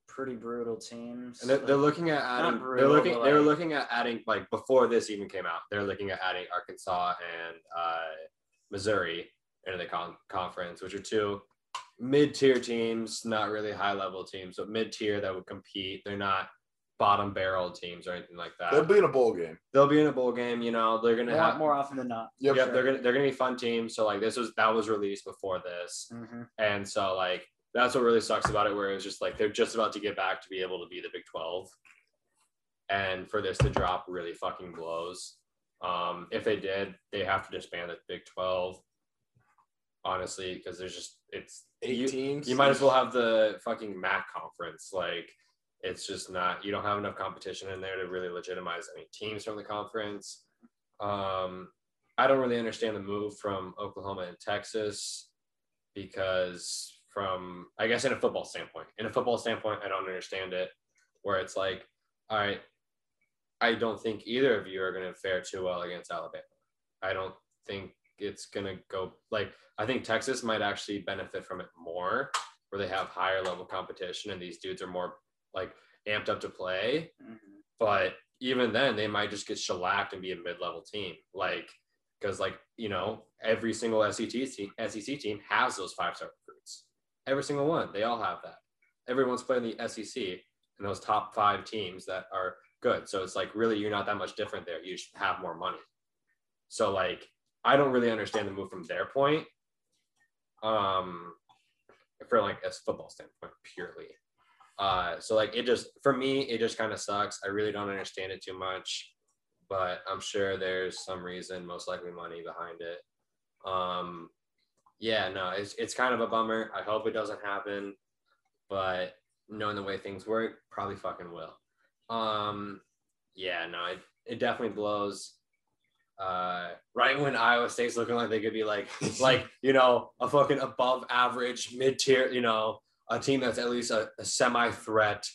Speaker 3: pretty brutal teams.
Speaker 2: And they're, they're looking at adding. They're looking.
Speaker 3: but
Speaker 2: They were looking at adding like before this even came out. They're looking at adding Arkansas and uh, Missouri into the con- conference, which are two mid-tier teams, not really high-level teams, but mid-tier that would compete. They're not bottom barrel teams or anything like that.
Speaker 1: They'll be in a bowl game.
Speaker 2: They'll be in a bowl game. You know, they're gonna
Speaker 3: more,
Speaker 2: have.
Speaker 3: more often than not.
Speaker 1: Yep.
Speaker 2: Yep, they're gonna they're gonna be fun teams. So like this was that was released before this,
Speaker 3: hmm
Speaker 2: and so like that's what really sucks about it. Where it was just like they're just about to get back to be able to be the Big Twelve, and for this to drop really fucking blows. Um, if they did, they have to disband the Big Twelve. Honestly, because there's just it's
Speaker 1: Eight
Speaker 2: you,
Speaker 1: teams.
Speaker 2: you might as well have the fucking MAC conference. Like, it's just not, you don't have enough competition in there to really legitimize any teams from the conference. Um, I don't really understand the move from Oklahoma and Texas because, from, I guess, in a football standpoint, in a football standpoint, I don't understand it. Where it's like, all right, I don't think either of you are going to fare too well against Alabama. I don't think it's going to go like I think Texas might actually benefit from it more, where they have higher level competition and these dudes are more like amped up to play.
Speaker 3: hmm
Speaker 2: But even then, they might just get shellacked and be a mid level team. Like, because like you know, every single SEC team, SEC team has those five star recruits. Every single one, they all have that. Everyone's playing the SEC and those top five teams that are good. So it's like really, you're not that much different there. You just have more money. So like, I don't really understand the move from their point. Um, for like a football standpoint, purely. Uh, so like it just for me, it just kind of sucks. I really don't understand it too much, but I'm sure there's some reason, most likely money behind it. Um, yeah, no, it's it's kind of a bummer. I hope it doesn't happen, but knowing the way things work, probably fucking will. Um, yeah, no, it, it definitely blows. Uh, right when Iowa State's looking like they could be like, [laughs] like you know, a fucking above average, mid tier, you know, a team that's at least a, a semi threat,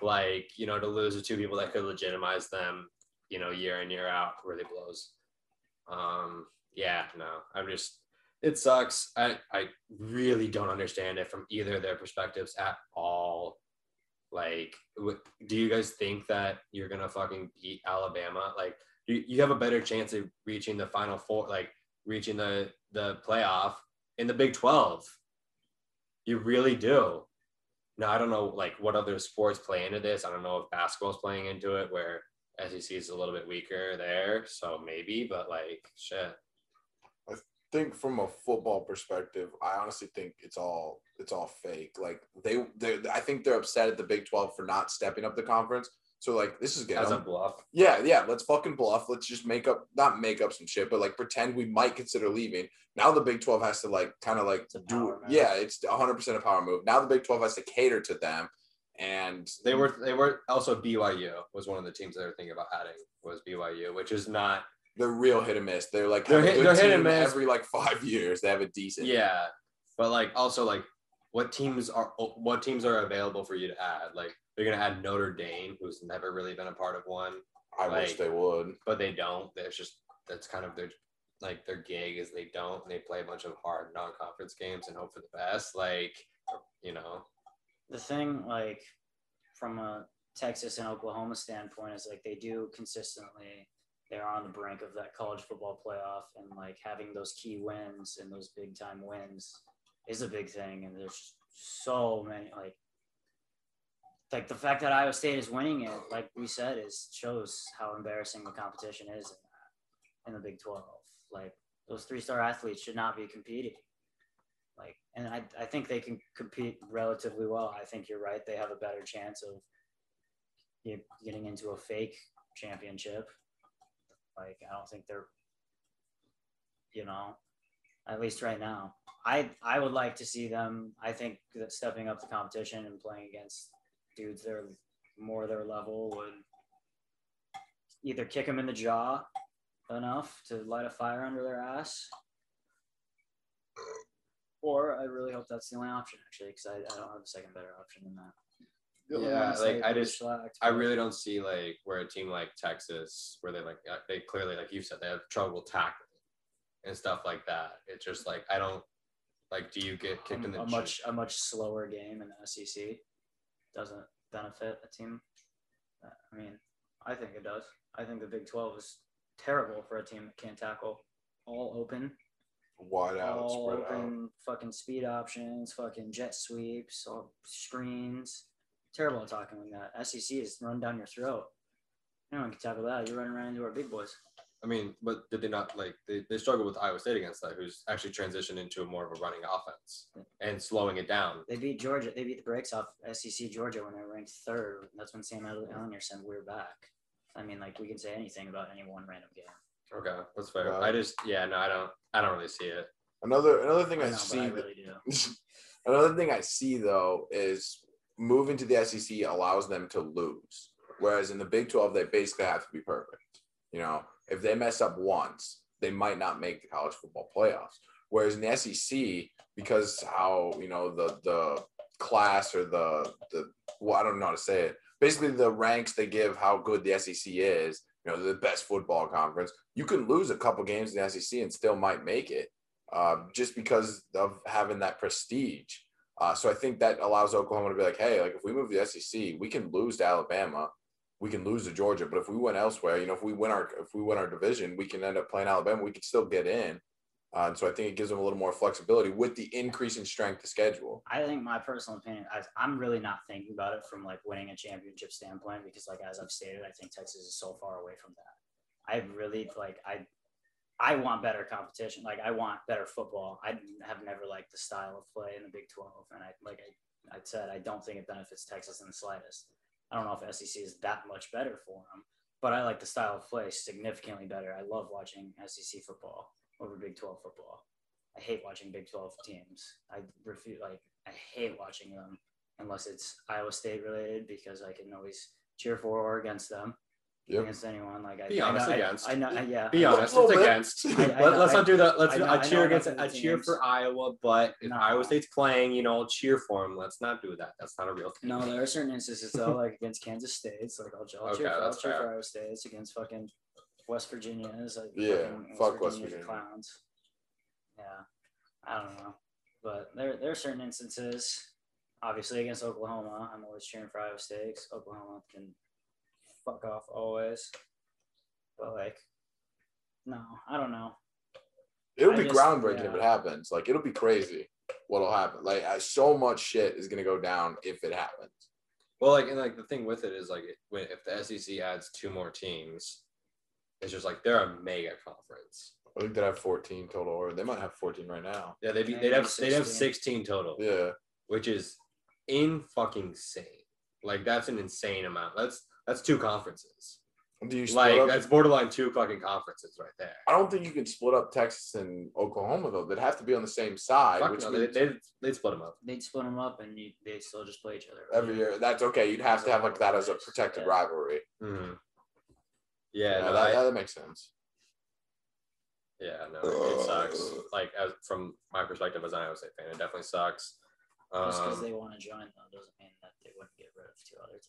Speaker 2: like you know, to lose to two people that could legitimize them, you know, year in year out, really blows. Um, yeah, no, I'm just. It sucks. I, I really don't understand it from either of their perspectives at all. Like, do you guys think that you're gonna fucking beat Alabama? Like, you, have a better chance of reaching the final four, like reaching the the playoff in the Big Twelve. You really do. Now I don't know like what other sports play into this. I don't know if basketball's playing into it, where SEC is a little bit weaker there, so maybe. But like, shit.
Speaker 1: I think from a football perspective, I honestly think it's all it's all fake. Like they they I think they're upset at the Big 12 for not stepping up the conference. So like this is good.
Speaker 2: As a bluff.
Speaker 1: Yeah, yeah. Let's fucking bluff. Let's just make up, not make up some shit, but like pretend we might consider leaving. Now the Big 12 has to like kind of like do,
Speaker 3: move.
Speaker 1: yeah, it's 100% a power move. Now the Big 12 has to cater to them. And
Speaker 2: They were they were also BYU was one of the teams they were thinking about adding was BYU, which is not
Speaker 1: they're real hit and miss. They're like
Speaker 2: They're
Speaker 1: have a
Speaker 2: hit- they're hit and miss.
Speaker 1: every like five [laughs] years. They have a decent.
Speaker 2: yeah, but like also like what teams are what teams are available for you to add? Like they're gonna add Notre Dame, who's never really been a part of one,
Speaker 1: I wish they would.
Speaker 2: but they don't. There's just that's kind of their like their gig is they don't. And they play a bunch of hard non-conference games and hope for the best. Like you know,
Speaker 3: the thing like from a Texas and Oklahoma standpoint is like they do consistently they're on the brink of that college football playoff and like having those key wins and those big time wins is a big thing and there's so many like like the fact that Iowa State is winning it like we said is shows how embarrassing the competition is in that in the Big 12 like those three star athletes should not be competing. Like and I, I think they can compete relatively well. I think you're right. They have a better chance of get- getting into a fake championship. Like i don't think they're you know at least right now. I i would like to see them i think that stepping up the competition and playing against dudes that are more their level would either kick them in the jaw enough to light a fire under their ass or I really hope that's the only option, actually, because I, I don't have a second better option than that.
Speaker 2: Yeah, like, I just-
Speaker 3: shellacked,
Speaker 2: I really don't see like where a team like Texas, where they like they clearly like you said they have trouble tackling and stuff like that. It's just like I don't like. Do you get kicked in the
Speaker 3: a, a
Speaker 2: chin-
Speaker 3: much a much slower game in the SEC doesn't benefit a team. Uh, I mean, I think it does. I think the Big Twelve is terrible for a team that can't tackle. All open,
Speaker 1: Wide out,
Speaker 3: all
Speaker 1: spread out.
Speaker 3: open, fucking speed options, fucking jet sweeps, all screens. Terrible at talking like that. SEC is run down your throat. Anyone can tackle that. You're running right into our big boys.
Speaker 2: I mean, but did they not like they, they struggled with Iowa State against that, who's actually transitioned into a more of a running offense and slowing it down.
Speaker 3: They beat Georgia. They beat the brakes off SEC Georgia when they were ranked third. That's when Sam Ehlinger said we're back. I mean, like we can say anything about any one random game.
Speaker 2: Okay, that's fair.
Speaker 1: Right.
Speaker 2: I just yeah, no, I don't I don't really see it.
Speaker 1: Another another thing
Speaker 3: I
Speaker 1: I,
Speaker 3: know,
Speaker 1: see
Speaker 3: but I really do. [laughs]
Speaker 1: Another thing I see though is moving to the SEC allows them to lose, whereas in the Big 12 they basically have to be perfect. You know, if they mess up once, they might not make the college football playoffs. Whereas in the SEC, because how you know the the class or the the well, I don't know how to say it. Basically, the ranks they give how good the SEC is. You know, the best football conference. You can lose a couple games in the SEC and still might make it, uh, just because of having that prestige. Uh, so I think that allows Oklahoma to be like, hey, like if we move to the SEC, we can lose to Alabama, we can lose to Georgia, but if we win elsewhere, you know, if we win our if we win our division, we can end up playing Alabama. We can still get in. Uh, and so I think it gives them a little more flexibility with the increase in strength of schedule.
Speaker 3: I think my personal opinion, I, I'm really not thinking about it from like winning a championship standpoint because, like as I've stated, I think Texas is so far away from that. I really like I, I want better competition. Like I want better football. I have never liked the style of play in the Big 12, and I like I, I said, I don't think it benefits Texas in the slightest. I don't know if SEC is that much better for them, but I like the style of play significantly better. I love watching SEC football over Big 12 football. I hate watching Big 12 teams. I refuse, like, I hate watching them unless it's Iowa State related because I can always cheer for or against them.
Speaker 1: Yep.
Speaker 3: against anyone. Like I
Speaker 2: Be
Speaker 3: I
Speaker 2: honest,
Speaker 3: know- I-
Speaker 2: against.
Speaker 3: I know. yeah.
Speaker 2: Be honest, it's against.
Speaker 3: I- I
Speaker 2: Let,
Speaker 3: know-
Speaker 2: us not do that. Let's.
Speaker 3: I know-
Speaker 2: I,
Speaker 3: I
Speaker 2: cheer against. I cheer
Speaker 3: teams.
Speaker 2: for Iowa, but if
Speaker 3: No.
Speaker 2: Iowa State's playing, you know, I'll cheer for them. Let's not do that. That's not a real thing.
Speaker 3: No, there are certain instances though, [laughs] like against Kansas State. It's like I'll, I'll cheer, for, I'll cheer for. Iowa State. It's against fucking West Virginia's. Like,
Speaker 1: Yeah,
Speaker 3: fucking
Speaker 1: fuck West
Speaker 3: Virginia's
Speaker 1: Virginia.
Speaker 3: clowns. Yeah, I don't know, but there there are certain instances. Obviously, against Oklahoma, I'm always cheering for Iowa State. 'cause Oklahoma can fuck off always. But like, no, I don't know.
Speaker 1: It'll
Speaker 3: I
Speaker 1: be
Speaker 3: just-
Speaker 1: groundbreaking if it happens. Like it'll be crazy what'll happen. Like so much shit is gonna go down if it happens.
Speaker 2: Well, like and like the thing with it is like when if the SEC adds two more teams, it's just like they're a mega conference.
Speaker 1: I think they have 14 total, or they might have 14 right now.
Speaker 2: Yeah, they'd be, they'd have they'd have
Speaker 3: 16.
Speaker 2: sixteen total,
Speaker 1: Yeah.
Speaker 2: which is in fucking insane. Like that's an insane amount. That's that's two conferences.
Speaker 1: Do you split
Speaker 2: Like
Speaker 1: up?
Speaker 2: that's borderline two fucking conferences right there.
Speaker 1: I don't think you can split up Texas and Oklahoma though. They'd have to be on the same side,
Speaker 2: Fuck
Speaker 1: which
Speaker 2: no,
Speaker 1: means
Speaker 2: they they they'd split them up.
Speaker 3: They'd split them up, and you, they still just play each other
Speaker 1: every year. That's okay. You'd have to have like that as a protected
Speaker 3: Yeah.
Speaker 1: rivalry.
Speaker 2: Mhm. Yeah,
Speaker 1: Yeah,
Speaker 2: no,
Speaker 1: that,
Speaker 2: I-
Speaker 1: that makes sense.
Speaker 2: yeah, no, it sucks. Like as from my perspective as an Iowa State fan, it definitely sucks.
Speaker 3: Just because
Speaker 2: Um,
Speaker 3: they want to join, though, doesn't mean that they wouldn't get rid of two other teams.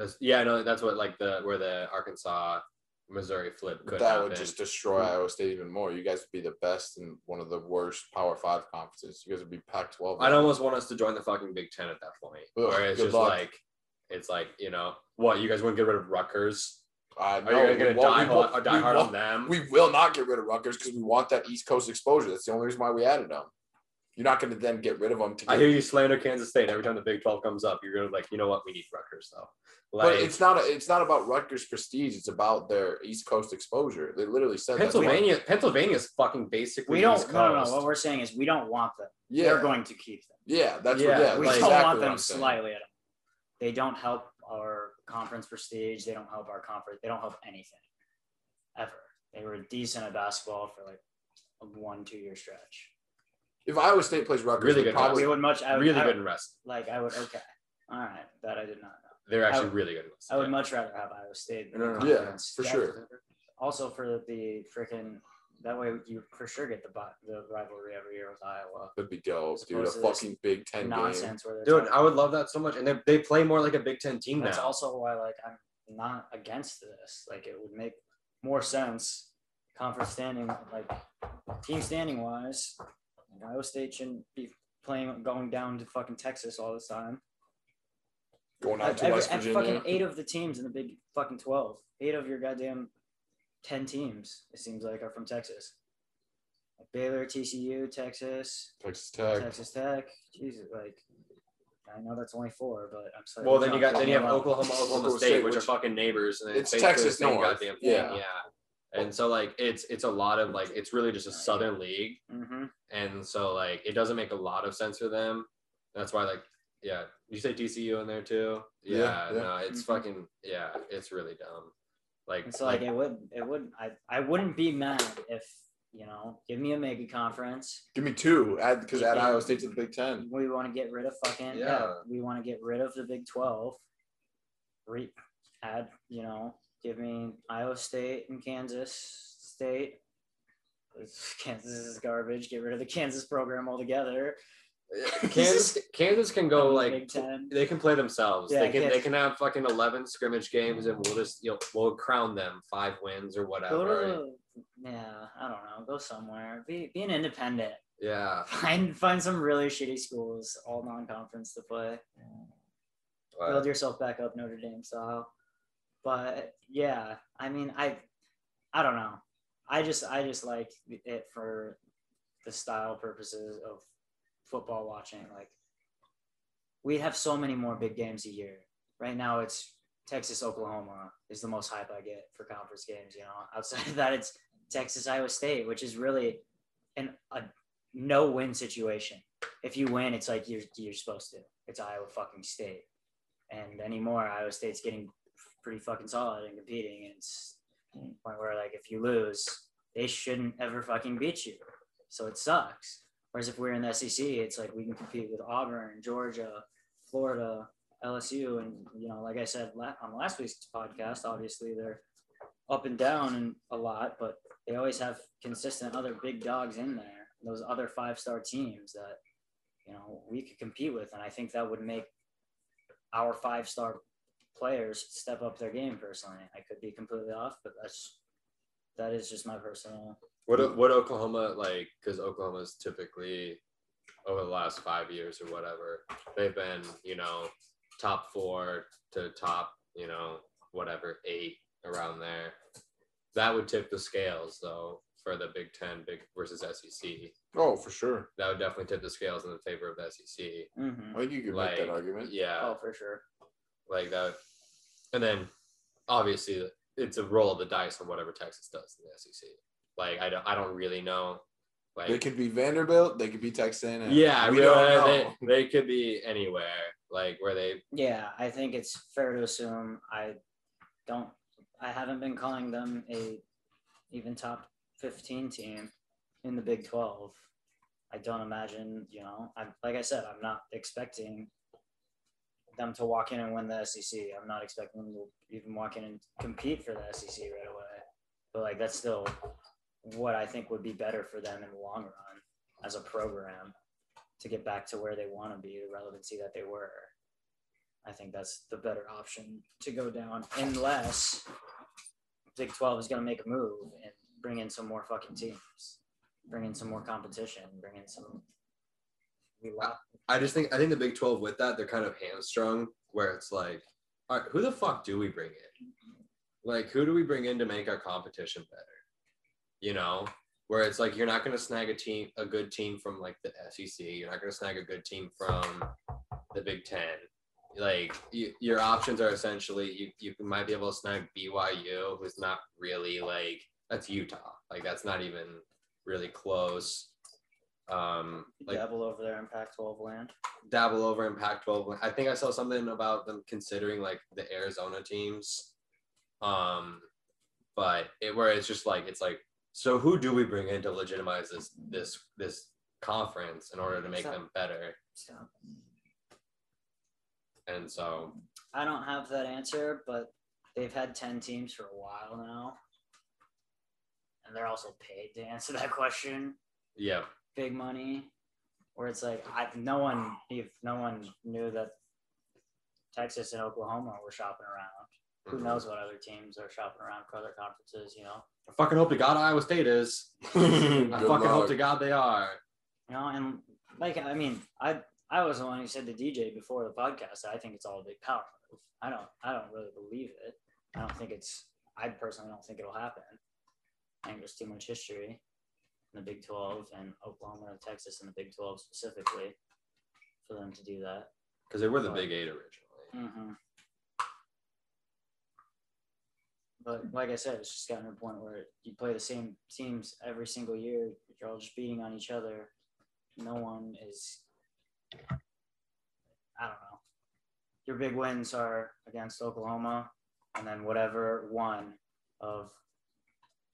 Speaker 2: That's- yeah, no, that's what like the where the Arkansas Missouri flip could
Speaker 1: that
Speaker 2: happen.
Speaker 1: would just destroy Iowa State even more. You guys would be the best in one of the worst Power Five conferences. You guys would be Pac-12.
Speaker 2: I'd almost want us to join the fucking Big Ten at that point,
Speaker 1: Ugh,
Speaker 2: where it's just
Speaker 1: luck.
Speaker 2: like it's like you know what you guys wouldn't get rid of Rutgers.
Speaker 1: I
Speaker 2: Are you gonna
Speaker 1: won't-
Speaker 2: die
Speaker 1: we
Speaker 2: or die hard on
Speaker 1: won't-
Speaker 2: them?
Speaker 1: We will not get rid of Rutgers because we want that East Coast exposure. That's the only reason why we added them. You're not going to then get rid of them. To
Speaker 2: I hear you slander Kansas State every time the Big Twelve comes up. You're gonna like, you know what? We need Rutgers though.
Speaker 1: but it's not. A, it's not about Rutgers prestige. It's about their East Coast exposure. They literally said that's why-
Speaker 2: Pennsylvania. Pennsylvania's fucking basically
Speaker 3: We don't.
Speaker 2: East
Speaker 3: No, no, no. What we're saying is we don't want them.
Speaker 1: Yeah,
Speaker 3: They're going to keep them.
Speaker 1: yeah. That's
Speaker 2: Yeah,
Speaker 1: what. Yeah,
Speaker 3: we
Speaker 1: that's
Speaker 3: don't
Speaker 1: exactly
Speaker 3: want them
Speaker 1: I'm
Speaker 3: slightly at all. They don't help our conference prestige. They don't help our conference. They don't help anything ever. They were decent at basketball for like a one, two year stretch.
Speaker 1: If Iowa State plays Rutgers,
Speaker 2: Really
Speaker 1: they
Speaker 2: good
Speaker 1: probably
Speaker 3: we would much. I would,
Speaker 2: really
Speaker 3: I,
Speaker 2: good in wrestling.
Speaker 3: Like I would. Okay. All right. That I did not know.
Speaker 2: They're actually
Speaker 3: would-
Speaker 2: really good in
Speaker 3: I
Speaker 2: wrestling.
Speaker 3: would much rather have Iowa State.
Speaker 2: No, no, no.
Speaker 1: Yeah, for
Speaker 3: That-
Speaker 1: sure.
Speaker 3: Also for the freaking that way you for sure get the the rivalry every year with Iowa.
Speaker 1: That'd be dope, dude. A
Speaker 3: opposed to this
Speaker 1: fucking Big Ten game.
Speaker 3: Nonsense where
Speaker 2: Dude, I would love that so much. And they, they play more like a Big Ten team
Speaker 3: That's
Speaker 2: now.
Speaker 3: also why like I'm not against this. Like it would make more sense conference standing like team standing wise. Like, Iowa State shouldn't be playing going down to fucking Texas all the time.
Speaker 1: Going out to
Speaker 3: Every-
Speaker 1: West
Speaker 3: every
Speaker 1: Virginia.
Speaker 3: fucking eight of the teams in the big fucking twelve. Eight of your goddamn ten teams, it seems like, are from Texas. Like Baylor, TCU, Texas,
Speaker 1: Texas Tech.
Speaker 3: Texas Tech. Jesus, like I know that's only four, but I'm sorry.
Speaker 2: well, then you got then you have Oklahoma, Oklahoma
Speaker 1: Oklahoma
Speaker 2: State,
Speaker 1: State,
Speaker 2: which, are fucking neighbors, and
Speaker 1: It's Texas
Speaker 2: same
Speaker 1: North,
Speaker 2: goddamn thing.
Speaker 1: yeah.
Speaker 2: Yeah. And so like it's it's a lot of like it's really just a Southern League,
Speaker 3: up. Mhm.
Speaker 2: and so like it doesn't make a lot of sense for them. That's why like yeah, you say TCU in there too. Yeah,
Speaker 1: Yeah, yeah.
Speaker 2: no, it's
Speaker 3: Mhm.
Speaker 2: fuking yeah, it's really dumb. Like
Speaker 3: And so like it would it would I I wouldn't be mad if you know give me a mega conference.
Speaker 1: Give me two. Add because add
Speaker 3: Yeah.
Speaker 1: Iowa State to the Big Ten.
Speaker 3: We want to get rid of fucking yeah.
Speaker 2: Yeah.
Speaker 3: we want to get rid of the Big Twelve. Re- add you know give me Iowa State and Kansas State. [laughs] Kansas is garbage. Get rid of the Kansas program altogether. [laughs]
Speaker 2: Kansas Kansas can go like they can play themselves.
Speaker 3: Yeah,
Speaker 2: they can they can have fucking eleven scrimmage games, and we'll just you know we'll crown them five wins or
Speaker 3: Go
Speaker 2: whatever.
Speaker 3: to yeah, I don't know. Go somewhere. Be be an independent.
Speaker 2: yeah, [laughs]
Speaker 3: Find find some really shitty schools, all non-conference to play. Build yourself back up Notre Dame style. But yeah, I mean, I I don't know. I just I just like it for the style purposes of football watching. Like we have so many more big games a year. Right now, it's Texas Oklahoma is the most hype I get for conference games. You know, [laughs] outside of that, it's Texas Iowa State, which is really an a no win situation. If you win, it's like you're you're supposed to. It's Iowa fucking State, and anymore Iowa State's getting pretty fucking solid and competing. And it's the hmm. point where like if you lose, they shouldn't ever fucking beat you. So it sucks. Whereas if we're in the SEC, it's like we can compete with Auburn, Georgia, Florida, LSU, and you know, like I said on last week's podcast, obviously they're up and down and a lot, but they always have consistent other big dogs in there. Those other five star teams that you know we could compete with, and I think that would make our five star players step up their game. Personally, I could be completely off, but that's that is just my personal.
Speaker 2: What what Oklahoma like? Because Oklahoma's typically over the last five years or whatever, they've been you know top four to top you know whatever eight around there. That would tip the scales though for the Big Ten, big versus SEC.
Speaker 1: Oh, for sure.
Speaker 2: That would definitely tip the scales in the favor of the SEC.
Speaker 3: Mhm.
Speaker 1: I think you could
Speaker 2: Like
Speaker 1: make that argument.
Speaker 2: yeah,
Speaker 3: Oh, for sure.
Speaker 2: Like that. And then obviously it's a roll of the dice on whatever Texas does in the SEC. Like I don't, I don't really know. Like
Speaker 1: They could be Vanderbilt. They could be Texan.
Speaker 2: yeah,
Speaker 1: we
Speaker 2: we
Speaker 1: don't know.
Speaker 2: they, they could be anywhere. Like where they
Speaker 3: Yeah, I think it's fair to assume I don't I haven't been calling them a even top 15 team in the Big 12. I don't imagine, you know, I like I said, I'm not expecting them to walk in and win the SEC. I'm not expecting them to even walk in and compete for the SEC right away. But like that's still what I think would be better for them in the long run as a program to get back to where they want to be, the relevancy that they were. I think that's the better option to go down, unless Big 12 is going to make a move and bring in some more fucking teams, bring in some more competition, bring in some.
Speaker 2: I just think I think the Big Twelve with that they're kind of hamstrung where it's like, all right, who the fuck do we bring in? Like who do we bring in to make our competition better? You know, where it's like you're not going to snag a team, a good team from like the SEC. You're not going to snag a good team from the Big Ten. Like you, your options are essentially you, you might be able to snag BYU, who's not really like that's Utah. Like that's not even really close. Um, like
Speaker 3: Dabble over there in Pac-12 land.
Speaker 2: dabble over in Pac-12. I think I saw something about them considering like the Arizona teams, um, but it where it's just like it's like so who do we bring in to legitimize this this this conference in order to make them better? And so
Speaker 3: I don't have that answer, but they've had 10 teams for a while now. And they're also paid to answer that question.
Speaker 2: yeah,
Speaker 3: big money where it's like I no one if no one knew that Texas and Oklahoma were shopping around. Who
Speaker 2: Mhm.
Speaker 3: knows what other teams are shopping around for other conferences, you know?
Speaker 2: I fucking hope to God Iowa State is. [laughs] I
Speaker 1: Good
Speaker 2: fucking hope to God they are.
Speaker 3: You know, and like I mean, I I was the one who said to DJ before the podcast I think it's all a big power move. I don't I don't really believe it. I don't think it's I personally don't think it'll happen. I think there's too much history in the Big 12 and Oklahoma and Texas in the Big 12 specifically for them to do that.
Speaker 2: Because they were the Big Eight originally.
Speaker 3: Mm-hmm. But like I said, it's just gotten to a point where you play the same teams every single year. You're all just beating on each other. No one is. I don't know. Your big wins are against Oklahoma, and then whatever one of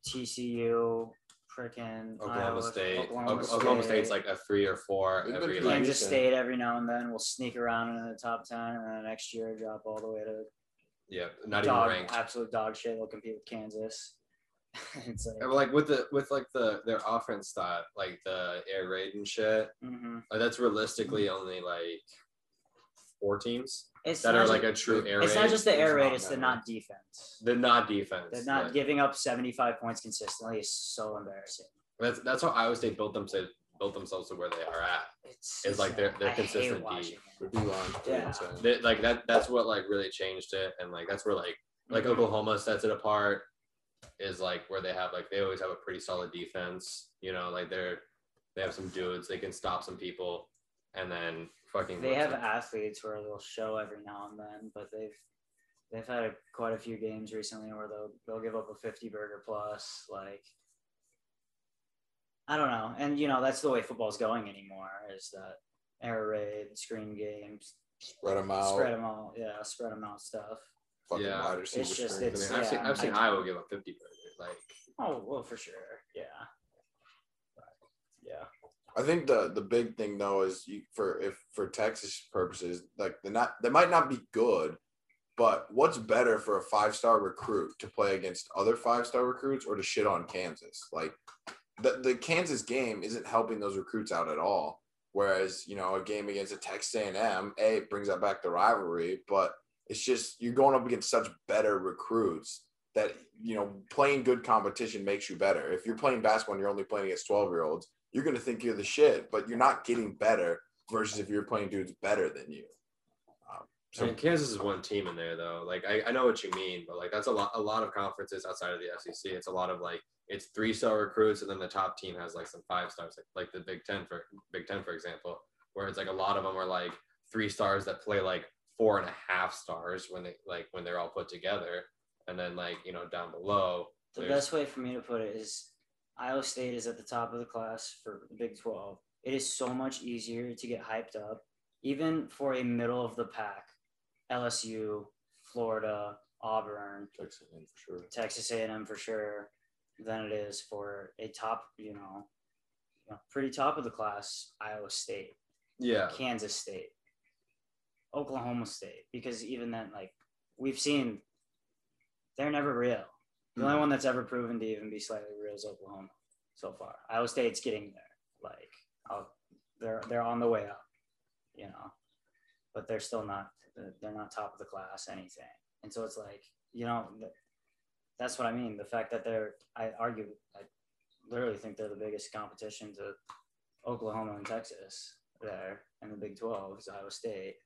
Speaker 3: TCU, frickin'
Speaker 2: Oklahoma
Speaker 3: Iowa,
Speaker 2: State.
Speaker 3: Oklahoma,
Speaker 2: Oklahoma, Oklahoma
Speaker 3: State.
Speaker 2: State's like a three or four
Speaker 1: They've
Speaker 2: every like
Speaker 3: Kansas
Speaker 1: decent.
Speaker 3: State every now and then We'll sneak around in the top ten, and then next year drop all the way to
Speaker 2: yeah, not
Speaker 3: dog,
Speaker 2: even ranked.
Speaker 3: absolute dog shit. They'll compete with Kansas. [laughs] it's like,
Speaker 2: And, like with the with like the their offense style, like the air raid and shit.
Speaker 3: mhm.
Speaker 2: Like that's realistically only like four teams
Speaker 3: it's
Speaker 2: that are like
Speaker 3: ju-
Speaker 2: a true air
Speaker 3: It's not just the air
Speaker 1: It's
Speaker 3: raid; it's the not defense.
Speaker 2: They're not defense.
Speaker 3: They're not
Speaker 2: but
Speaker 3: giving up seventy-five points consistently. is so embarrassing.
Speaker 2: That's that's how Iowa State built them to built themselves to where they are at.
Speaker 3: It's,
Speaker 2: It's like they're- they're
Speaker 3: I hate
Speaker 2: consistent
Speaker 3: watching
Speaker 2: D.
Speaker 3: it.
Speaker 1: The D line.
Speaker 3: Yeah.
Speaker 2: They, like that that's what like really changed it, and like that's where like like
Speaker 3: Mhm.
Speaker 2: Oklahoma sets it apart. Is like where they have like they always have a pretty solid defense. You know, like they're they have some dudes they can stop some people, and then fucking
Speaker 3: They have
Speaker 2: some-
Speaker 3: athletes where they'll show every now and then, but they've they've had a, quite a few games recently where they'll they'll give up a fifty burger plus. Like I don't know, and you know that's the way football's going anymore. Is that air raid, screen games,
Speaker 1: Spread them out.
Speaker 3: spread them out, yeah, spread them out stuff.
Speaker 1: Fucking
Speaker 2: Yeah.
Speaker 1: wide receiver
Speaker 3: It's just-
Speaker 1: screens.
Speaker 2: I mean, I've seen I've seen
Speaker 3: I-
Speaker 2: Iowa give up fifty burgers. Like
Speaker 3: Oh well, for sure, yeah.
Speaker 1: I think the the big thing though is you, for if for Texas purposes, like they're not they might not be good, but what's better for a five star recruit to play against other five star recruits or to shit on Kansas? Like the the Kansas game isn't helping those recruits out at all. Whereas you know a game against a Texas A&M, a it brings that back the rivalry, but it's just you're going up against such better recruits that you know playing good competition makes you better. If you're playing basketball and you're only playing against 12 year olds, you're going to think you're the shit, but you're not getting better versus if you're playing dudes better than you. Um,
Speaker 2: I mean, Kansas is one team in there though. Like I, I know what you mean, but like that's a lot a lot of conferences outside of the SEC. It's a lot of like it's three star recruits and then the top team has like some five stars, like like the Big Ten for Big Ten for example, where it's like a lot of them are like three stars that play like four and a half stars when they like when they're all put together, and then like you know down below.
Speaker 3: The best way for me to put it is Iowa State is at the top of the class for the Big 12. It is so much easier to get hyped up, even for a middle of the pack, LSU, Florida, Auburn,
Speaker 1: Texas A&M for sure.
Speaker 3: Texas A&M for sure, than it is for a top, you know, you know, pretty top of the class Iowa State,
Speaker 2: yeah,
Speaker 3: Kansas State, Oklahoma State. Because even then, like we've seen, they're never real. The only mm-hmm. one that's ever proven to even be slightly real is Oklahoma so far. Iowa State's getting there. Like I'll, they're they're on the way up, you know, but they're still not they're not top of the class anything. And so it's like you know that's what I mean. The fact that they're I argue I literally think they're the biggest competition to Oklahoma and Texas there in the Big Twelve is Iowa State,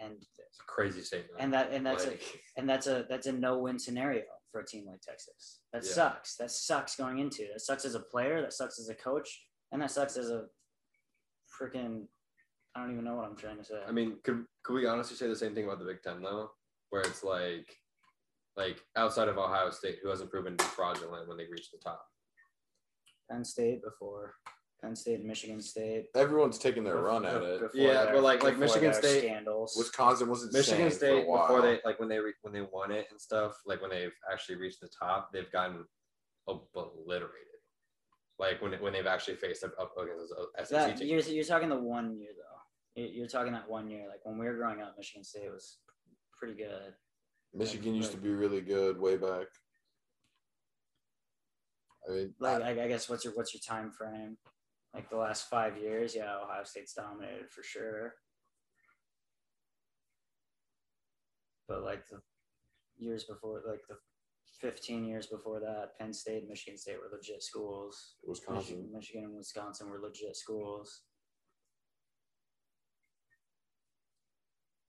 Speaker 3: and
Speaker 2: it's a crazy statement.
Speaker 3: and that and that's a and that's a that's a no-win scenario for a team like Texas. That
Speaker 2: Yeah.
Speaker 3: sucks. That sucks going into. That sucks as a player. That sucks as a coach, and that sucks as a freaking. I don't even know what I'm trying to say.
Speaker 2: I mean, could could we honestly say the same thing about the Big Ten though, where it's like, like outside of Ohio State, who hasn't proven to be fraudulent when they reach the top?
Speaker 3: Penn State before Penn State and Michigan State.
Speaker 1: Everyone's taking their run at it.
Speaker 2: Yeah,
Speaker 3: their-
Speaker 2: but like- like Michigan State-
Speaker 3: scandals.
Speaker 1: Wisconsin was insane
Speaker 2: Michigan
Speaker 1: for
Speaker 2: State
Speaker 1: a while.
Speaker 2: before they like when they re- when they won it and stuff, like when they've actually reached the top, they've gotten obliterated. Like when when they've actually faced up, up against a SEC
Speaker 3: that
Speaker 2: team.
Speaker 3: you're, you're talking the one year though. You're, you're talking that one year. Like when we were growing up, Michigan State was pretty good.
Speaker 1: Michigan used to be really good way back. I mean,
Speaker 3: like I, I guess what's your what's your time frame? Like the last five years, yeah, Ohio State's dominated for sure. But like the years before, like the fifteen years before that, Penn State, and Michigan State were legit schools.
Speaker 1: Wisconsin.
Speaker 3: Michigan, Michigan and Wisconsin were legit schools.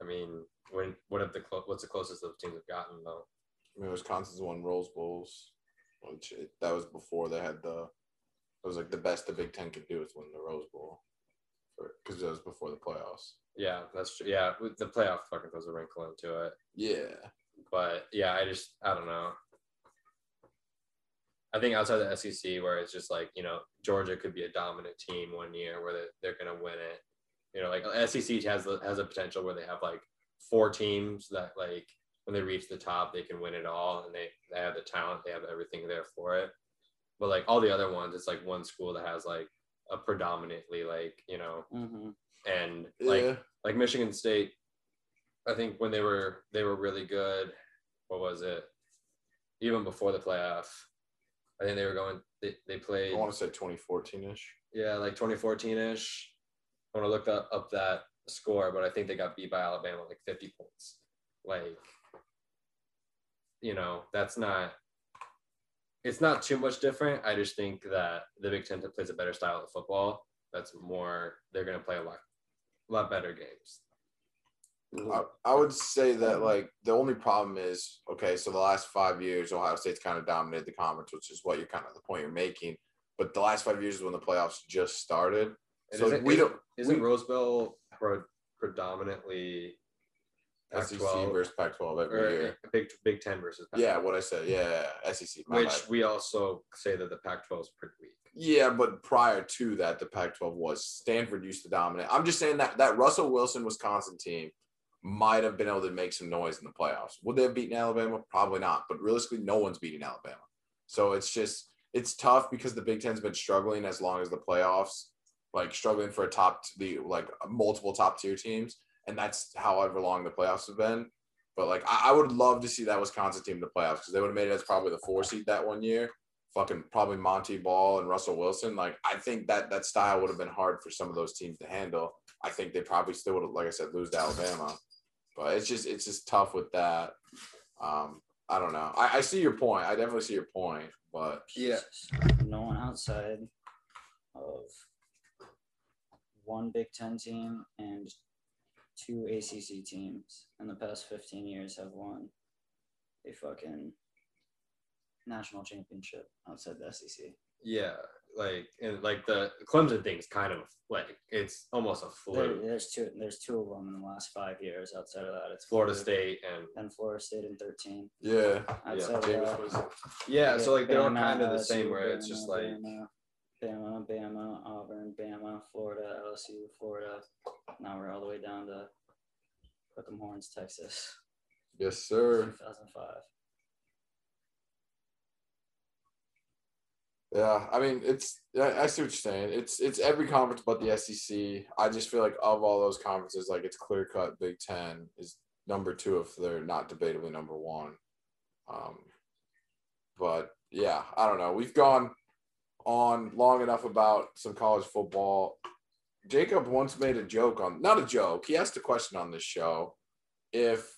Speaker 2: I mean, when what have the clo- what's the closest those teams have gotten though?
Speaker 1: I mean, Wisconsin's won Rose Bowls, which it, that was before they had the. It was like the best the Big Ten could do is win the Rose Bowl, because that was before the playoffs.
Speaker 2: Yeah, that's true. Yeah, the playoff fucking throws a wrinkle into it.
Speaker 1: Yeah,
Speaker 2: But yeah, I just I don't know. I think outside the SEC, where it's just like you know Georgia could be a dominant team one year where they, they're gonna win it. You know, like SEC has the, has a potential where they have like four teams that like when they reach the top they can win it all and they they have the talent, they have everything there for it. But like all the other ones, it's like one school that has like a predominantly like you know
Speaker 3: Mm-hmm.
Speaker 2: and like
Speaker 1: yeah.
Speaker 2: like Michigan State, I think when they were they were really good. What was it? Even before the playoff, I think they were going. They, they played
Speaker 1: I want to say 2014 ish.
Speaker 2: yeah like 2014 ish. I want to look that, up that score, but I think they got beat by Alabama like 50 points. Like, you know, that's not. It's not too much different. I just think that the Big Ten plays a better style of football. That's more. They're going to play a lot, a lot better games.
Speaker 1: I, I would say that like the only problem is okay. So the last five years, Ohio State's kind of dominated the conference, which is what you're kind of the point you're making. But the last five years is when the playoffs just started.
Speaker 2: And
Speaker 1: So
Speaker 2: isn't-
Speaker 1: we don't-
Speaker 2: Isn't
Speaker 1: we-
Speaker 2: Rose Bowl pro- predominantly
Speaker 1: SEC
Speaker 2: Pac-12
Speaker 1: versus Pac-12 every
Speaker 2: or
Speaker 1: year.
Speaker 2: Uh, Big Big Ten versus Pac-
Speaker 1: Yeah, what I said. Yeah, SEC.
Speaker 2: which
Speaker 1: bad.
Speaker 2: we also say that the Pac-12 is pretty weak.
Speaker 1: Yeah, but prior to that, the Pac-12 was Stanford used to dominate. I'm just saying that that Russell Wilson Wisconsin team might have been able to make some noise in the playoffs. Would they have beaten Alabama? Probably not. But realistically, no one's beating Alabama. So it's just it's tough because the Big Ten's been struggling as long as the playoffs. like struggling for a top the like multiple top tier teams, and that's however long the playoffs have been. But like I, I would love to see that Wisconsin team in the playoffs because they would have made it as probably the four seed that one year. Fucking probably Montee Ball and Russell Wilson. Like I think that that style would have been hard for some of those teams to handle. I think they probably still would have, like I said, lose to Alabama. But it's just it's just tough with that. Um, I don't know. I, I see your point. I definitely see your point. But
Speaker 4: Yeah.
Speaker 3: No one outside of one Big Ten team and two ACC teams in the past 15 years have won a fucking national championship outside the SEC.
Speaker 2: Yeah, like and like the Clemson thing's kind of like it's almost a
Speaker 3: There,
Speaker 2: fluke.
Speaker 3: there's two. There's two of them in the last five years. Outside of that, it's
Speaker 2: Florida
Speaker 3: fluke.
Speaker 2: State and
Speaker 3: and Florida State in 13.
Speaker 1: yeah,
Speaker 3: Outside of that,
Speaker 1: was
Speaker 2: yeah, so like they're all kind of the same where it's just like
Speaker 3: Bama, Bama, Bama, Auburn, Bama, Florida, LSU, Florida. Now we're all the way down to 'em Horns, Texas,
Speaker 1: yes, sir.
Speaker 3: 2005.
Speaker 1: Yeah, I mean it's I, I see what you're saying. It's it's every conference but the SEC. I just feel like of all those conferences, like it's clear cut. Big Ten is number two if they're not debatably number one. Um, but yeah, I don't know. We've gone on long enough about some college football. Jacob once made a joke on not a joke. He asked a question on this show if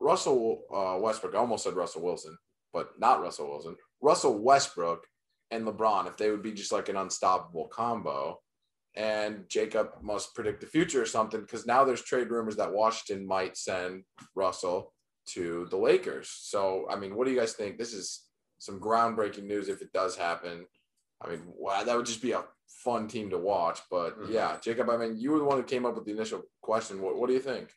Speaker 1: Russell uh, Westbrook. I almost said Russell Wilson, but not Russell Wilson. Russell Westbrook and LeBron if they would be just like an unstoppable combo. And Jacob must predict the future or something because now there's trade rumors that Washington might send Russell to the Lakers. So, I mean, what do you guys think? This is some groundbreaking news if it does happen. I mean, wow, that would just be a fun team to watch. But
Speaker 2: Mhm.
Speaker 1: yeah, Jacob, I mean, you were the one who came up with the initial question. What, what do you think?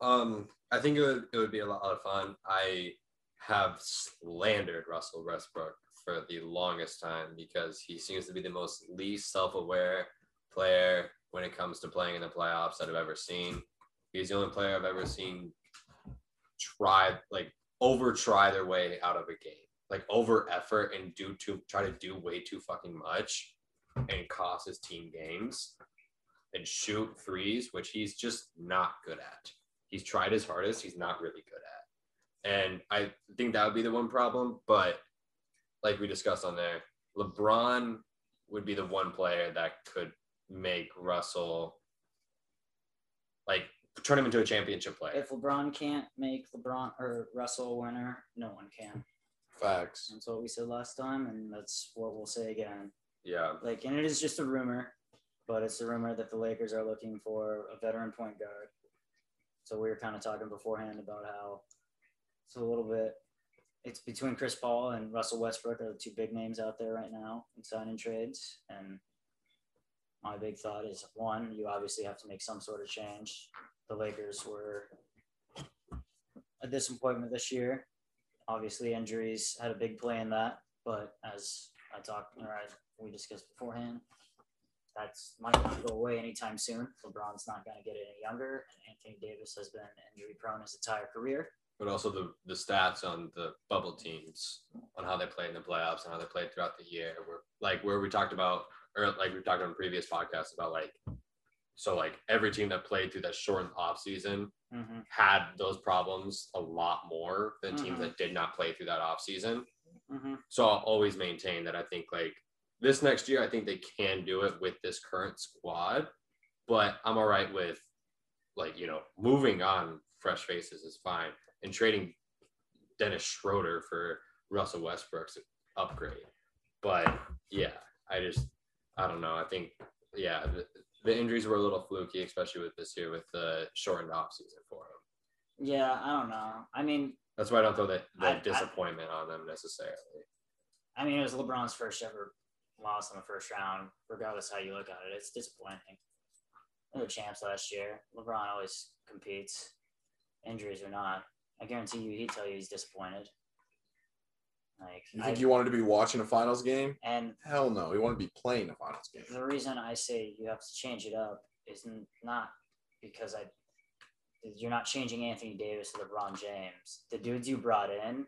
Speaker 2: Um, I think it would it would be a lot of fun. I have slandered Russell Westbrook for the longest time because he seems to be the most least self-aware player when it comes to playing in the playoffs that I've ever seen. He's the only player I've ever seen try like over try their way out of a game, like over effort and do to try to do way too fucking much and cost his team games and shoot threes, which he's just not good at. He's tried his hardest. He's not really good at. And i think that would be the one problem but like we discussed on there lebron would be the one player that could make russell like turn him into a championship player.
Speaker 3: If LeBron can't make LeBron or Russell a winner, no one can.
Speaker 1: Facts.
Speaker 3: That's what we said last time, and that's what we'll say again.
Speaker 2: yeah
Speaker 3: Like, and it is just a rumor, but it's a rumor that the Lakers are looking for a veteran point guard. So we were kind of talking beforehand about how it's a little bit. It's between Chris Paul and Russell Westbrook are the two big names out there right now in signing trades. And my big thought is one, you obviously have to make some sort of change. The Lakers were a disappointment this year. Obviously, injuries had a big play in that. But as I talked, or as we discussed beforehand, that's might not go away anytime soon. LeBron's not going to get any younger, and Anthony Davis has been injury prone his entire career.
Speaker 2: but also the the stats on the bubble teams on how they play in the playoffs and how they played throughout the year were like where we talked about or like we talked on previous podcasts about like so like every team that played through that shortened off season
Speaker 3: Mm-hmm.
Speaker 2: had those problems a lot more than teams
Speaker 3: Mhm.
Speaker 2: that did not play through that off season.
Speaker 3: Mm-hmm.
Speaker 2: So I'll always maintain that I think like this next year, I think they can do it with this current squad, but I'm all right with like, you know, moving on fresh faces is fine and trading Dennis Schroeder for Russell Westbrook's upgrade. But yeah, I just, I don't know. I think, yeah, the, injuries were a little fluky, especially with this year with the shortened off season for him.
Speaker 3: Yeah, I don't know. I mean,
Speaker 2: That's why I don't throw that,
Speaker 3: I- I-
Speaker 2: that disappointment on them necessarily.
Speaker 3: I mean, it was LeBron's first ever loss in the first round. Regardless how you look at it, it's disappointing. They were champs last year. LeBron always competes, injuries or not. I guarantee you, he'd tell you he's disappointed. Like,
Speaker 1: You
Speaker 3: I-
Speaker 1: think you wanted to be watching a finals game?
Speaker 3: and
Speaker 1: Hell no. You want to be playing a finals game.
Speaker 3: the reason I say you have to change it up is not because I you're not changing Anthony Davis to LeBron James. The dudes you brought in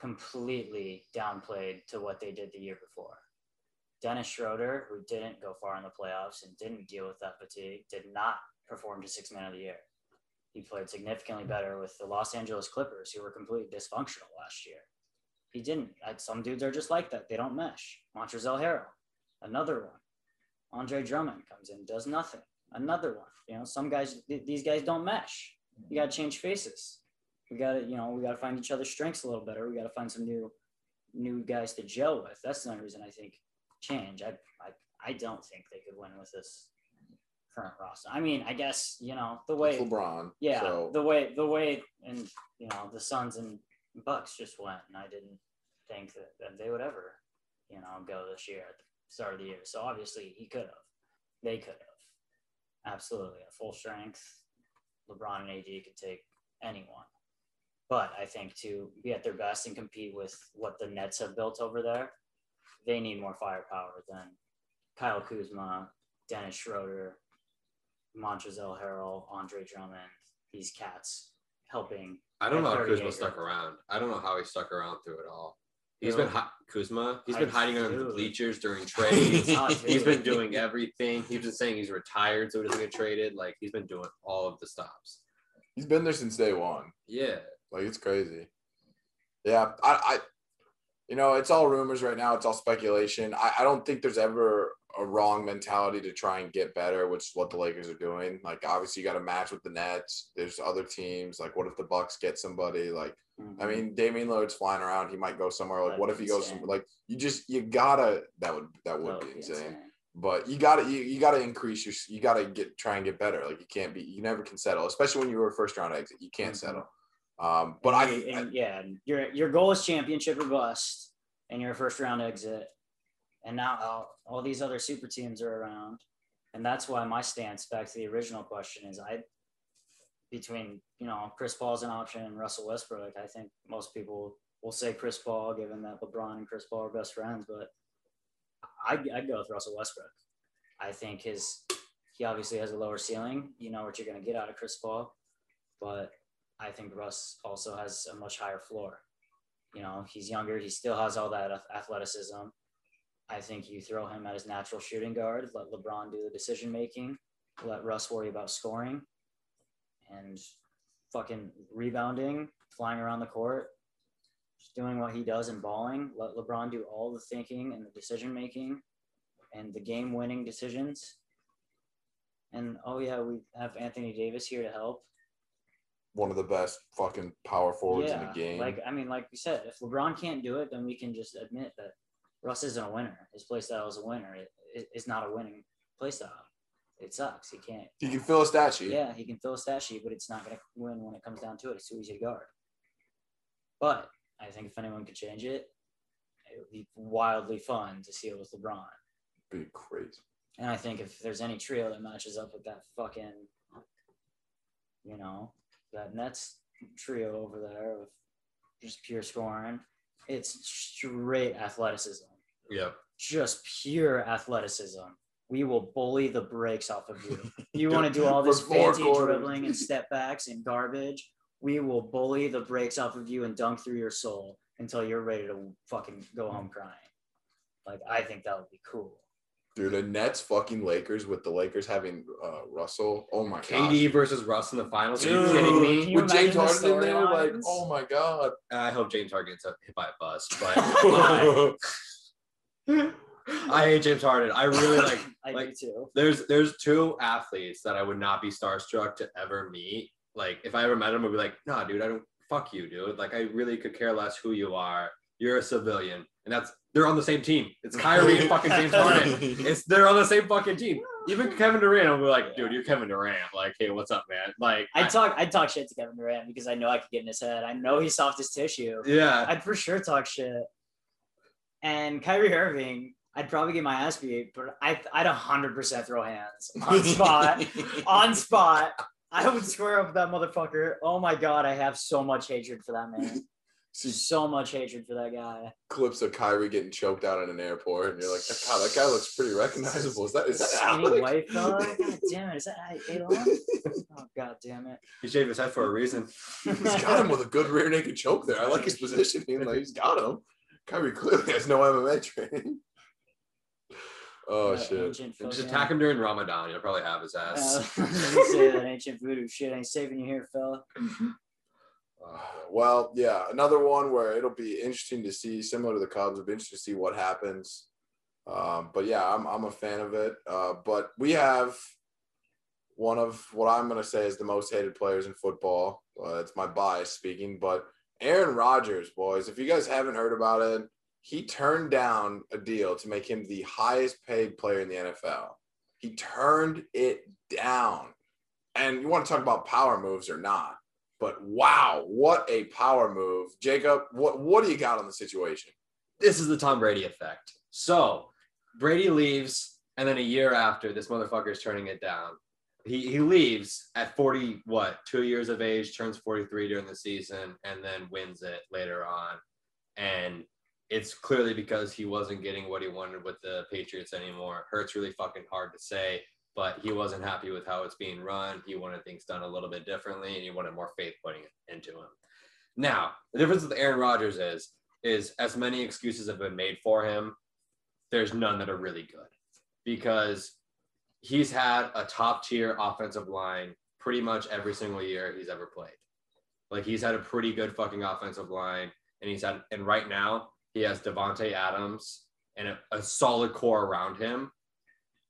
Speaker 3: completely downplayed to what they did the year before. Dennis Schroeder, who didn't go far in the playoffs and didn't deal with that fatigue, did not perform to six man of the year. He played significantly better with the Los Angeles Clippers, who were completely dysfunctional last year. He didn't. Some dudes are just like that. They don't mesh. Montrezl Harrell, another one. Andre Drummond comes in, does nothing. Another one. You know, some guys, th- these guys don't mesh. You got to change faces. We got to, you know, we got to find each other's strengths a little better. We got to find some new, new guys to gel with. That's the only reason I think change. I, I, I don't think they could win with this current roster. I mean, I guess you know the way,
Speaker 1: It's LeBron.
Speaker 3: yeah,
Speaker 1: So
Speaker 3: the way, the way, and you know the Suns and Bucks just went, and I didn't think that, that they would ever, you know, go this year at the start of the year. So obviously he could have, they could have, absolutely at full strength. LeBron and AD could take anyone. But I think to be at their best and compete with what the Nets have built over there, they need more firepower than Kyle Kuzma, Dennis Schroeder, Montrezl Harrell, Andre Drummond, these cats helping.
Speaker 2: I don't know how Kuzma stuck around. I don't know how he stuck around through it all. He's
Speaker 3: Who?
Speaker 2: been hi- Kuzma. He's been hiding under the bleachers during [laughs] trades. [laughs] He's been doing everything. He's been saying he's retired, so he doesn't get traded. Like he's been doing all of the stops.
Speaker 1: he's been there since day one.
Speaker 2: Yeah,
Speaker 1: Like it's crazy. Yeah, I, I you know, it's all rumors right now. It's all speculation. I, I don't think there's ever a wrong mentality to try and get better, which is what the Lakers are doing. Like obviously you got to match with the Nets. There's other teams. Like what if the Bucks get somebody? Like I mean, Damian Lillard's flying around. He might go somewhere. Like
Speaker 3: That'd
Speaker 1: what if he goes? Some, like you just you gotta that would that
Speaker 3: That
Speaker 1: would
Speaker 3: would
Speaker 1: be
Speaker 3: be
Speaker 1: insane.
Speaker 3: insane.
Speaker 1: But you gotta you, you gotta increase your you gotta get try and get better. Like you can't be you never can settle, especially when you were a first round exit. You can't
Speaker 3: Mhm.
Speaker 1: settle. Um, but
Speaker 3: And
Speaker 1: I,
Speaker 3: and yeah, your your goal is championship or bust, and your first round exit. And now all, all these other super teams are around, and that's why my stance back to the original question is I between you know Chris Paul's an option and Russell Westbrook. I think most people will say Chris Paul, given that LeBron and Chris Paul are best friends, but I I'd go with Russell Westbrook. I think his he obviously has a lower ceiling. You know what you're going to get out of Chris Paul, but I think Russ also has a much higher floor. You know, he's younger. He still has all that athleticism. I think you throw him at his natural shooting guard, let LeBron do the decision making, let Russ worry about scoring and fucking rebounding, flying around the court, just doing what he does and balling. Let LeBron do all the thinking and the decision making and the game winning decisions. And oh, yeah, we have Anthony Davis here to help.
Speaker 1: one of the best fucking power forwards in the game.
Speaker 3: Like I mean, like we said, if LeBron can't do it, then we can just admit that Russ isn't a winner. His play style is a winner. It, it, it's not a winning play style. It sucks. He can't.
Speaker 1: he can fill a stat sheet.
Speaker 3: Yeah, he can fill a stat sheet, but it's not going to win when it comes down to it. It's too easy to guard. But I think if anyone could change it, it would be wildly fun to see it with LeBron.
Speaker 1: Be crazy.
Speaker 3: And I think if there's any trio that matches up with that fucking, you know, that Nets trio over there with just pure scoring, it's straight athleticism.
Speaker 2: yep.
Speaker 3: Just pure athleticism. We will bully the brakes off of you. [laughs] You want to do all this fancy
Speaker 1: quarters.
Speaker 3: dribbling and step backs and garbage. We will bully the brakes off of you and dunk through your soul until you're ready to fucking go home mm. crying. Like I think that would be cool.
Speaker 1: Dude, the Nets fucking Lakers with the Lakers having uh, Russell. Oh my god.
Speaker 2: KD versus Russ in the finals. Are you kidding me?
Speaker 3: you
Speaker 1: With James
Speaker 3: imagine the
Speaker 1: Harden in there, like, oh my god.
Speaker 2: I hope James Harden gets hit by a bus, [laughs] but I hate James Harden. I really [laughs] like.
Speaker 3: I
Speaker 2: like-
Speaker 3: do too.
Speaker 2: There's there's two athletes that I would not be starstruck to ever meet. Like if I ever met him, I'd be like, nah, dude, I don't fuck you, dude. Like I really could care less who you are. You're a civilian, and that's they're on the same team. It's Kyrie and fucking James [laughs] Harden. It's they're on the same fucking team. Even Kevin Durant, I'll be like, dude, you're Kevin Durant. Like, hey, what's up, man? Like,
Speaker 3: I talk I talk shit to Kevin Durant because I know I could get in his head. I know he's soft as tissue.
Speaker 2: yeah,
Speaker 3: I'd for sure talk shit. And Kyrie Irving, I'd probably get my ass beat, but I I'd hundred percent throw hands on [laughs] spot. on spot. I would square up that motherfucker. Oh my god, I have so much hatred for that man.
Speaker 1: See
Speaker 3: So much hatred for that guy.
Speaker 1: clips of Kyrie getting choked out in an airport, and you're like, God, that guy looks pretty recognizable. Is that is that
Speaker 3: Skinny
Speaker 1: Alec?
Speaker 3: white fella. [laughs] God damn it. Is that Elon? Oh god damn it.
Speaker 2: he shaved his head for a reason.
Speaker 1: He's got him with a good rear naked choke there. I like his positioning. Like he's got him. Kyrie clearly has no MMA training. Oh
Speaker 3: that
Speaker 1: shit.
Speaker 2: just attack him during Ramadan. You'll probably have his
Speaker 3: Uh,
Speaker 2: ass. [laughs]
Speaker 3: I say that ancient voodoo shit ain't saving you here, fella. [laughs]
Speaker 1: Well, yeah, another one where it'll be interesting to see, similar to the Cubs, it'll be interesting to see what happens. Um, but yeah, I'm I'm a fan of it. Uh, but we have one of what I'm gonna say is the most hated players in football. Uh, it's my bias speaking, but Aaron Rodgers, boys, if you guys haven't heard about it, he turned down a deal to make him the highest paid player in the NFL. He turned it down. And you want to talk about power moves or not? But wow, what a power move. Jacob, what what do you got on the situation?
Speaker 2: this is the Tom Brady effect. So Brady leaves, and then a year after, this motherfucker is turning it down. He he leaves at 40, what, two years of age, turns 43 during the season, and then wins it later on. And it's clearly because he wasn't getting what he wanted with the Patriots anymore. Hurts really fucking hard to say, but he wasn't happy with how it's being run. He wanted things done a little bit differently, and he wanted more faith putting into him. Now, the difference with Aaron Rodgers is is as many excuses have been made for him, there's none that are really good because he's had a top tier offensive line pretty much every single year he's ever played. Like he's had a pretty good fucking offensive line, and he's had and right now he has Davante Adams and a, a solid core around him,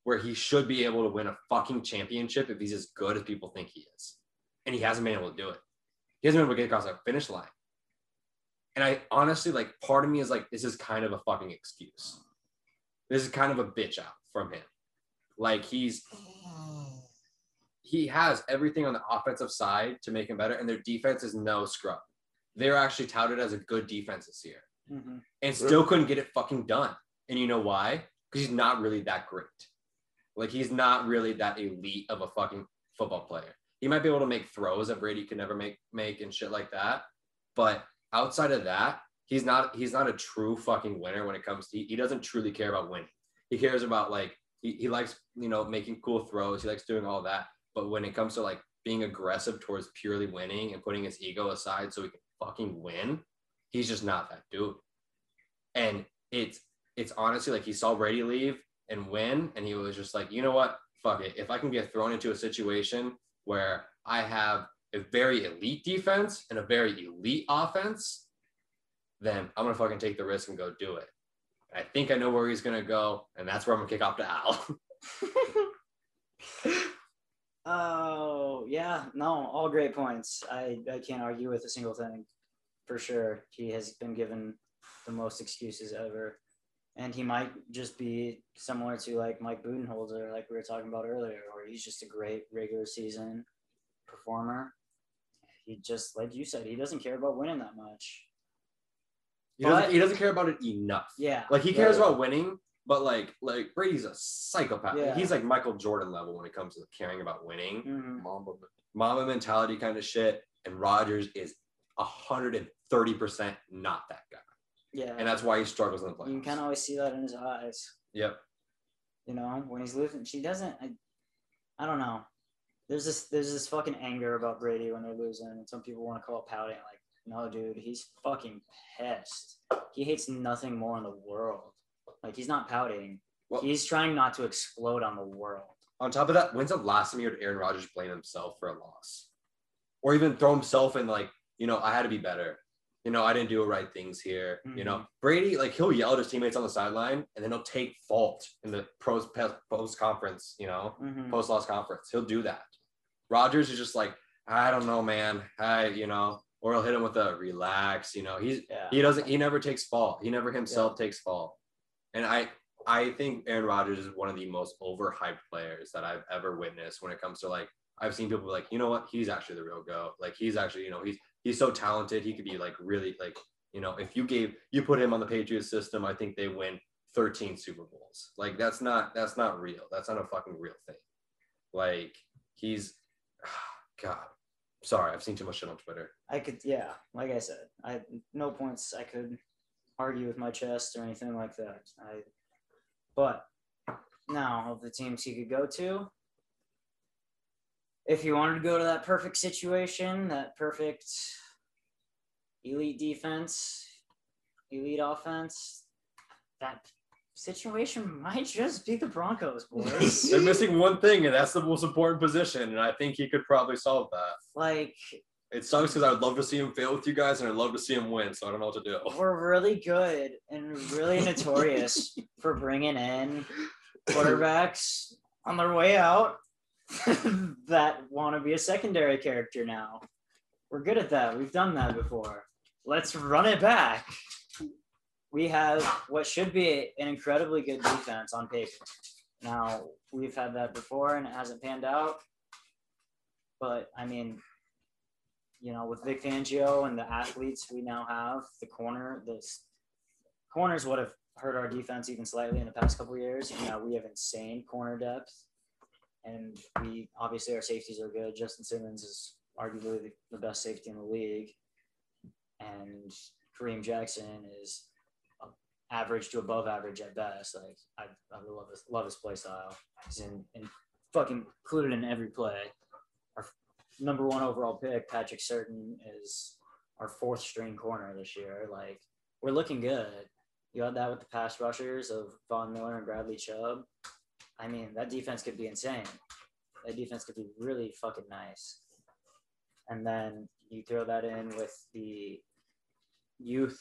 Speaker 2: where he should be able to win a fucking championship if he's as good as people think he is, and he hasn't been able to do it. He hasn't been able to get across that finish line. And I honestly like part of me is like, this is kind of a fucking excuse. This is kind of a bitch out from him. Like he's he has everything on the offensive side to make him better, and their defense is no scrub. They're actually touted as a good defense this year,
Speaker 3: Mm-hmm.
Speaker 2: and still couldn't get it fucking done. And you know why? Because he's not really that great. Like he's not really that elite of a fucking football player. He might be able to make throws that Brady could never make make and shit like that. But outside of that, he's not he's not a true fucking winner when it comes to he doesn't truly care about winning. He cares about like he, he likes, you know, making cool throws, he likes doing all that. But when it comes to like being aggressive towards purely winning and putting his ego aside so he can fucking win, he's just not that dude. And it's it's honestly like he saw Brady leave and win, and he was just like, you know what? Fuck it. If I can get thrown into a situation where I have a very elite defense and a very elite offense, then I'm gonna fucking take the risk and go do it. I think I know where he's gonna go, and that's where I'm gonna kick off to Al. [laughs]
Speaker 3: Oh yeah, no, all great points. I I can't argue with a single thing, for sure. He has been given the most excuses ever, and he might just be similar to like Mike Budenholzer, like we were talking about earlier, where he's just a great regular season performer. He just, like you said, he doesn't care about winning that much.
Speaker 2: he, doesn't,
Speaker 3: But-
Speaker 2: he doesn't care about it enough.
Speaker 3: Yeah,
Speaker 2: Like he cares
Speaker 3: yeah.
Speaker 2: about winning, but like like Brady's a psychopath.
Speaker 3: Yeah.
Speaker 2: He's like Michael Jordan level when it comes to caring about winning.
Speaker 3: Mhm.
Speaker 1: Mamba.
Speaker 2: Mama mentality kind of shit. And Rodgers is hundred and thirty percent not that guy,
Speaker 3: Yeah,
Speaker 2: and that's why he struggles in the play.
Speaker 3: you can
Speaker 2: playoffs.
Speaker 3: kind of always see that in his eyes.
Speaker 2: Yep.
Speaker 3: you know when he's losing she doesn't I, I don't know there's this there's this fucking anger about brady when they're losing and some people want to call it pouting like no dude he's fucking pissed he hates nothing more in the world like he's not pouting
Speaker 2: Well-
Speaker 3: he's trying not to explode on the world
Speaker 2: On top of that, when's the last time you heard Aaron Rodgers blame himself for a loss, or even throw himself in like, you know, I had to be better. You know, I didn't do the right things here. You know, Brady, like he'll yell at his teammates on the sideline, and then he'll take fault in the pros post conference. You know,
Speaker 3: Mhm.
Speaker 2: post loss conference. He'll do that. Rodgers is just like, I don't know, man. I, you know, or he'll hit him with a relax. You know, he's
Speaker 3: yeah
Speaker 2: he doesn't. He never takes fault. He never himself takes fault. And I, I think Aaron Rodgers is one of the most overhyped players that I've ever witnessed when it comes to like. I've seen people be like, you know what? He's actually the real go. Like he's actually, you know, he's he's so talented. He could be like really like, you know, if you gave you put him on the Patriots system, I think they win 13 Super Bowls. Like that's not that's not real. That's not a fucking real thing. Like he's, [sighs] God, sorry, I've seen too much shit on Twitter.
Speaker 3: i could yeah like i said i no points i could argue with my chest or anything like that i but now of the teams he could go to if you wanted to go to that perfect situation, that perfect elite defense, elite offense, that situation [laughs] might just be the Broncos, [laughs] boys.
Speaker 2: They're missing one thing, and that's the most important position. And I think he could probably solve that.
Speaker 3: like
Speaker 2: It sucks because I would love to see him fail with you guys, and I'd love to see him win. So I don't know what to do.
Speaker 3: we're really good and really [laughs] notorious for bringing in quarterbacks on their way out [laughs] that want to be a secondary character now. We're good at that. We've done that before. Let's run it back. We have what should be an incredibly good defense on paper. Now, we've had that before and it hasn't panned out. But I mean, you know, with Vic Fangio and the athletes we now have, the corner, the corners would have hurt our defense even slightly in the past couple years. Now we have insane corner depth, and we obviously our safeties are good. Justin Simmons is arguably the, the best safety in the league, and Kareem Jackson is average to above average at best. Like I, I love his love his play style. He's in, in fucking included in every play. Our number one overall pick, Patrick Surtain, is our fourth string corner this year. Like we're looking good. You had that with the pass rushers of Von Miller and Bradley Chubb. I mean, that defense could be insane. That defense could be really fucking nice. And then you throw that in with the youth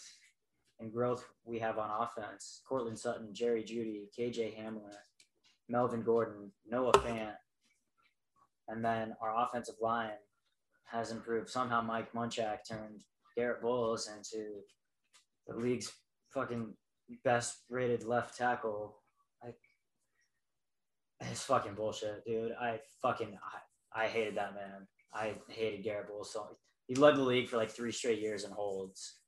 Speaker 3: and growth we have on offense. Courtland Sutton, Jerry Jeudy, KJ Hamler, Melvin Gordon, Noah Fant. And then our offensive line has improved. Somehow Mike Munchak turned Garett Bolles into the league's fucking best rated left tackle. It's fucking bullshit, dude. I fucking I, I hated that man. I hated Garett Bolles so he led the league for like three straight years in holds.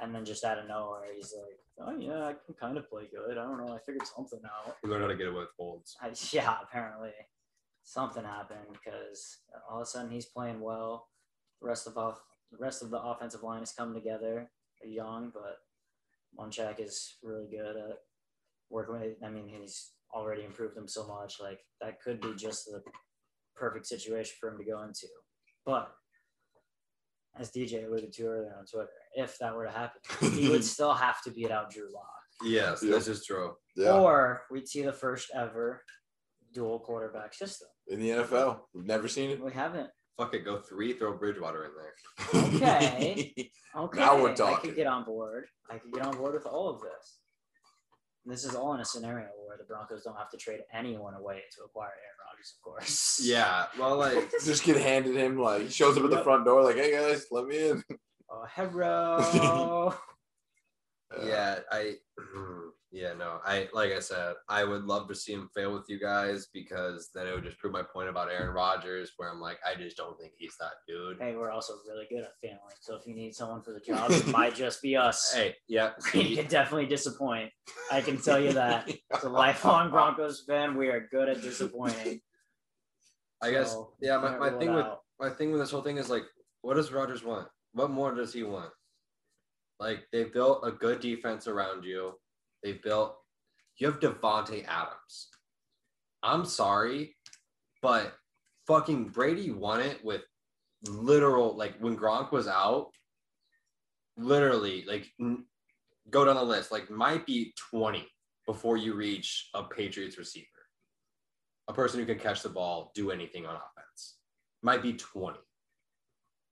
Speaker 3: And then just out of nowhere, he's like, Oh yeah, I can kind of play good. I don't know. I figured something out.
Speaker 2: We learned how to get away with holds.
Speaker 3: I, [laughs] yeah, apparently something happened because all of a sudden he's playing well. The rest of off, the rest of the offensive line is coming together. They're young, but Munchak is really good at working with. I mean, he's already improved them so much. Like that could be just the perfect situation for him to go into. But as DJ alluded to earlier on Twitter, if that were to happen, he would [laughs] still have to beat out Drew Lock.
Speaker 2: Yes,
Speaker 1: Yep.
Speaker 2: this is true.
Speaker 1: Yeah.
Speaker 3: Or we'd see the first ever dual quarterback system.
Speaker 1: In the NFL, we've never seen it.
Speaker 3: We haven't.
Speaker 2: Fuck it, go three, throw Bridgewater in there.
Speaker 3: Okay. [laughs] Okay.
Speaker 1: Now we're
Speaker 3: I could get on board. I could get on board with all of this. This is all in a scenario where the Broncos don't have to trade anyone away to acquire Aaron Rodgers, of course.
Speaker 2: Yeah, well, like [laughs]
Speaker 1: Just get handed him like he shows up at the front door like, "Hey guys, let me in."
Speaker 3: Oh, hello. [laughs]
Speaker 2: yeah i [clears throat] yeah no i like i said i would love to see him fail with you guys because then it would just prove my point about aaron Rodgers, where i'm like i just don't think he's that dude
Speaker 3: hey, we're also really good at failing. So if you need someone for the job, it [laughs] might just be us.
Speaker 2: hey yeah [laughs] see,
Speaker 3: can definitely disappoint. I can tell you that. [laughs] As a lifelong Broncos fan, we are good at disappointing.
Speaker 2: i guess yeah my, my thing with
Speaker 3: out.
Speaker 2: my thing with this whole thing is like what does Rodgers want what more does he want like they built a good defense around you. They built you have Davante Adams. I'm sorry but fucking Brady won it with literal like when Gronk was out literally like n- go down the list like might be 20 before you reach a Patriots receiver. A person who can catch the ball do anything on offense. Might be 20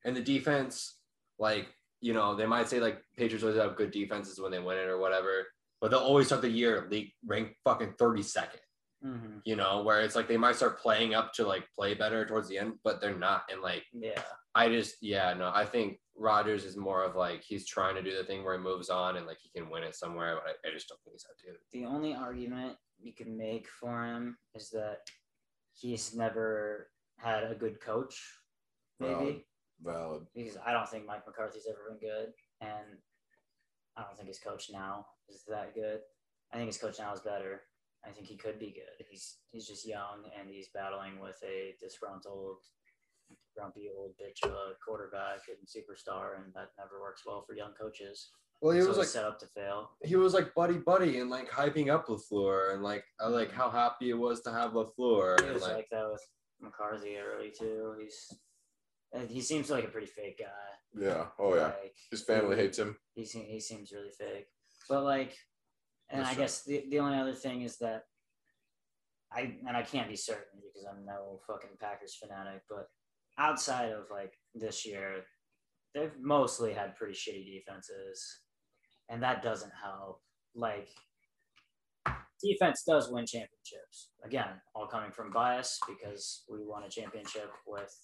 Speaker 2: and the defense like you know they might say like Patriots always have good defenses when they win it or whatever but they'll always start the year league ranked fucking 32nd
Speaker 3: Mhm.
Speaker 2: you know, where it's like they might start playing up to like play better towards the end, but they're not. And like,
Speaker 3: Yeah.
Speaker 2: I just, yeah, no, I think Rodgers is more of like he's trying to do the thing where he moves on and like he can win it somewhere, but I, I just don't think he's that dude.
Speaker 3: The only argument you can make for him is that he's never had a good coach, maybe.
Speaker 1: Valid. Valid.
Speaker 3: Because I don't think Mike McCarthy's ever been good. And I don't think his coach now is that good. I think his coach now is better. I think he could be good. He's he's just young and he's battling with a disgruntled, grumpy old bitch of a quarterback and superstar, and that never works well for young coaches.
Speaker 2: Well, he
Speaker 3: so
Speaker 2: was
Speaker 3: he's
Speaker 2: like
Speaker 3: set up to fail.
Speaker 2: he was like buddy buddy and like hyping up LaFleur and like I like mm-hmm. how happy it was to have LaFleur
Speaker 3: He was
Speaker 2: like,
Speaker 3: like that with McCarthy early too. He's and he seems like a pretty fake guy.
Speaker 1: Yeah. Oh yeah.
Speaker 3: Like,
Speaker 1: His family hates him.
Speaker 3: he se- he seems really fake. But like, And I guess the, the only other thing is that I and I can't be certain because I'm no fucking Packers fanatic, but outside of like this year, they've mostly had pretty shitty defenses, and that doesn't help. Like defense does win championships. Again, all coming from bias because we won a championship with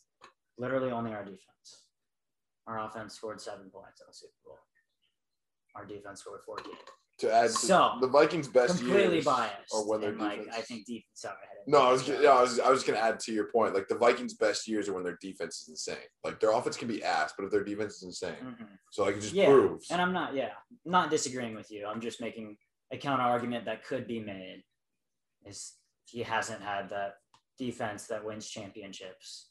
Speaker 3: literally only our defense. Our offense scored seven points in the Super Bowl. Our defense scored 14
Speaker 1: To add
Speaker 3: So,
Speaker 1: the Vikings' best
Speaker 3: completely
Speaker 1: years
Speaker 3: biased.
Speaker 1: or when their
Speaker 3: and, like. I think defense. Sorry, I
Speaker 1: no, I was yeah, I was I was gonna add to your point. Like the Vikings' best years are when their defense is insane. Like their offense can be ass, but if their defense is insane,
Speaker 3: Mhm.
Speaker 1: so like it just
Speaker 3: Yeah,
Speaker 1: proves.
Speaker 3: And I'm not, yeah, not disagreeing with you. I'm just making a counter argument that could be made. Is he hasn't had that defense that wins championships,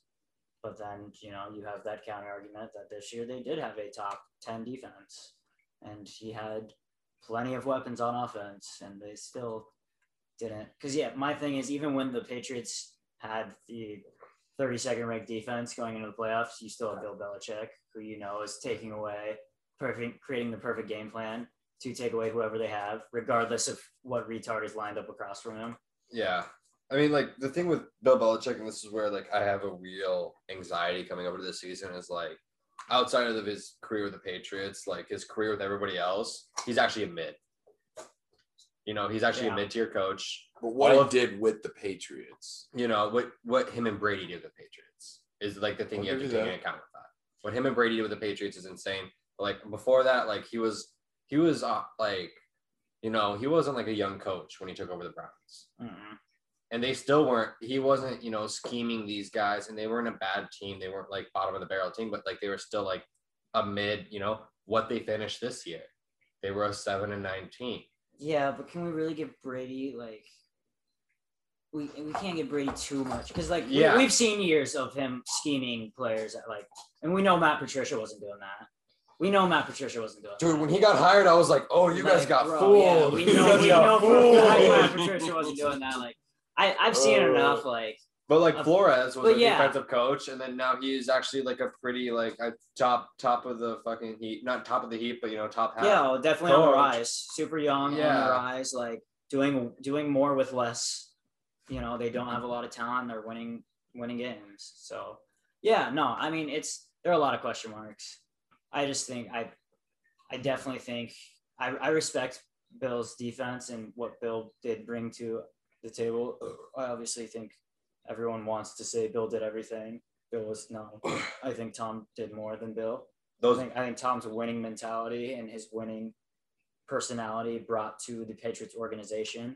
Speaker 3: but then you know you have that counter argument that this year they did have a top ten defense, and he had plenty of weapons on offense, and they still didn't. Because yeah, my thing is even when the Patriots had the 32nd ranked defense going into the playoffs, you still have Bill Belichick, who you know is taking away perfect, creating the perfect game plan to take away whoever they have, regardless of what retard is lined up across from him.
Speaker 2: Yeah. I mean, like the thing with Bill Belichick, and this is where like I have a real anxiety coming over to this season is like outside of his career with the Patriots, like his career with everybody else, he's actually a mid. You know, he's actually
Speaker 3: Yeah.
Speaker 2: a mid tier coach.
Speaker 1: but what
Speaker 2: all
Speaker 1: he
Speaker 2: of-
Speaker 1: did with the Patriots,
Speaker 2: You know, what what him and Brady did with the Patriots is like the thing
Speaker 1: I'll
Speaker 2: you have to take into account with that. What him and Brady did with the Patriots is insane. But like before that, like he was he was uh, like, you know, he wasn't like a young coach when he took over the Browns.
Speaker 3: Mm-mm.
Speaker 2: And they still weren't he wasn't you know scheming these guys and they weren't a bad team they weren't like bottom of the barrel team but like they were still like a mid you know what they finished this year they were a 7 and 19
Speaker 3: Yeah, but can we really give Brady like? We, we can't get Brady too much because like we,
Speaker 2: Yeah.
Speaker 3: we've seen years of him scheming players at, like, and we know Matt Patricia wasn't doing that. We know Matt Patricia wasn't doing
Speaker 2: dude
Speaker 3: that.
Speaker 2: when he got hired i was like oh you guys got
Speaker 3: bro, yeah,
Speaker 2: fooled
Speaker 3: we
Speaker 2: You
Speaker 3: know, we [laughs]
Speaker 2: got
Speaker 3: know for a fact Matt. Patricia wasn't doing that. Like, I I've seen
Speaker 1: Oh.
Speaker 3: enough. Like,
Speaker 2: but like
Speaker 3: Of-
Speaker 2: Flores was a
Speaker 3: yeah.
Speaker 2: defensive coach and then now he's actually like a pretty like a top top of the fucking heat not top of the heat but you know top half
Speaker 3: yeah, definitely on the rise. Super young on
Speaker 2: Yeah.
Speaker 3: the rise. Like doing doing more with less. You know, they don't have a lot of talent. They're winning winning games. So yeah, no, I mean it's there are a lot of question marks. I just think I I definitely think I, I respect Bill's defense and what Bill did bring to the table. I obviously think everyone wants to say Bill did everything. Bill was no. I think Tom did more than Bill. I
Speaker 2: those
Speaker 3: think, I think Tom's winning mentality and his winning personality brought to the Patriots organization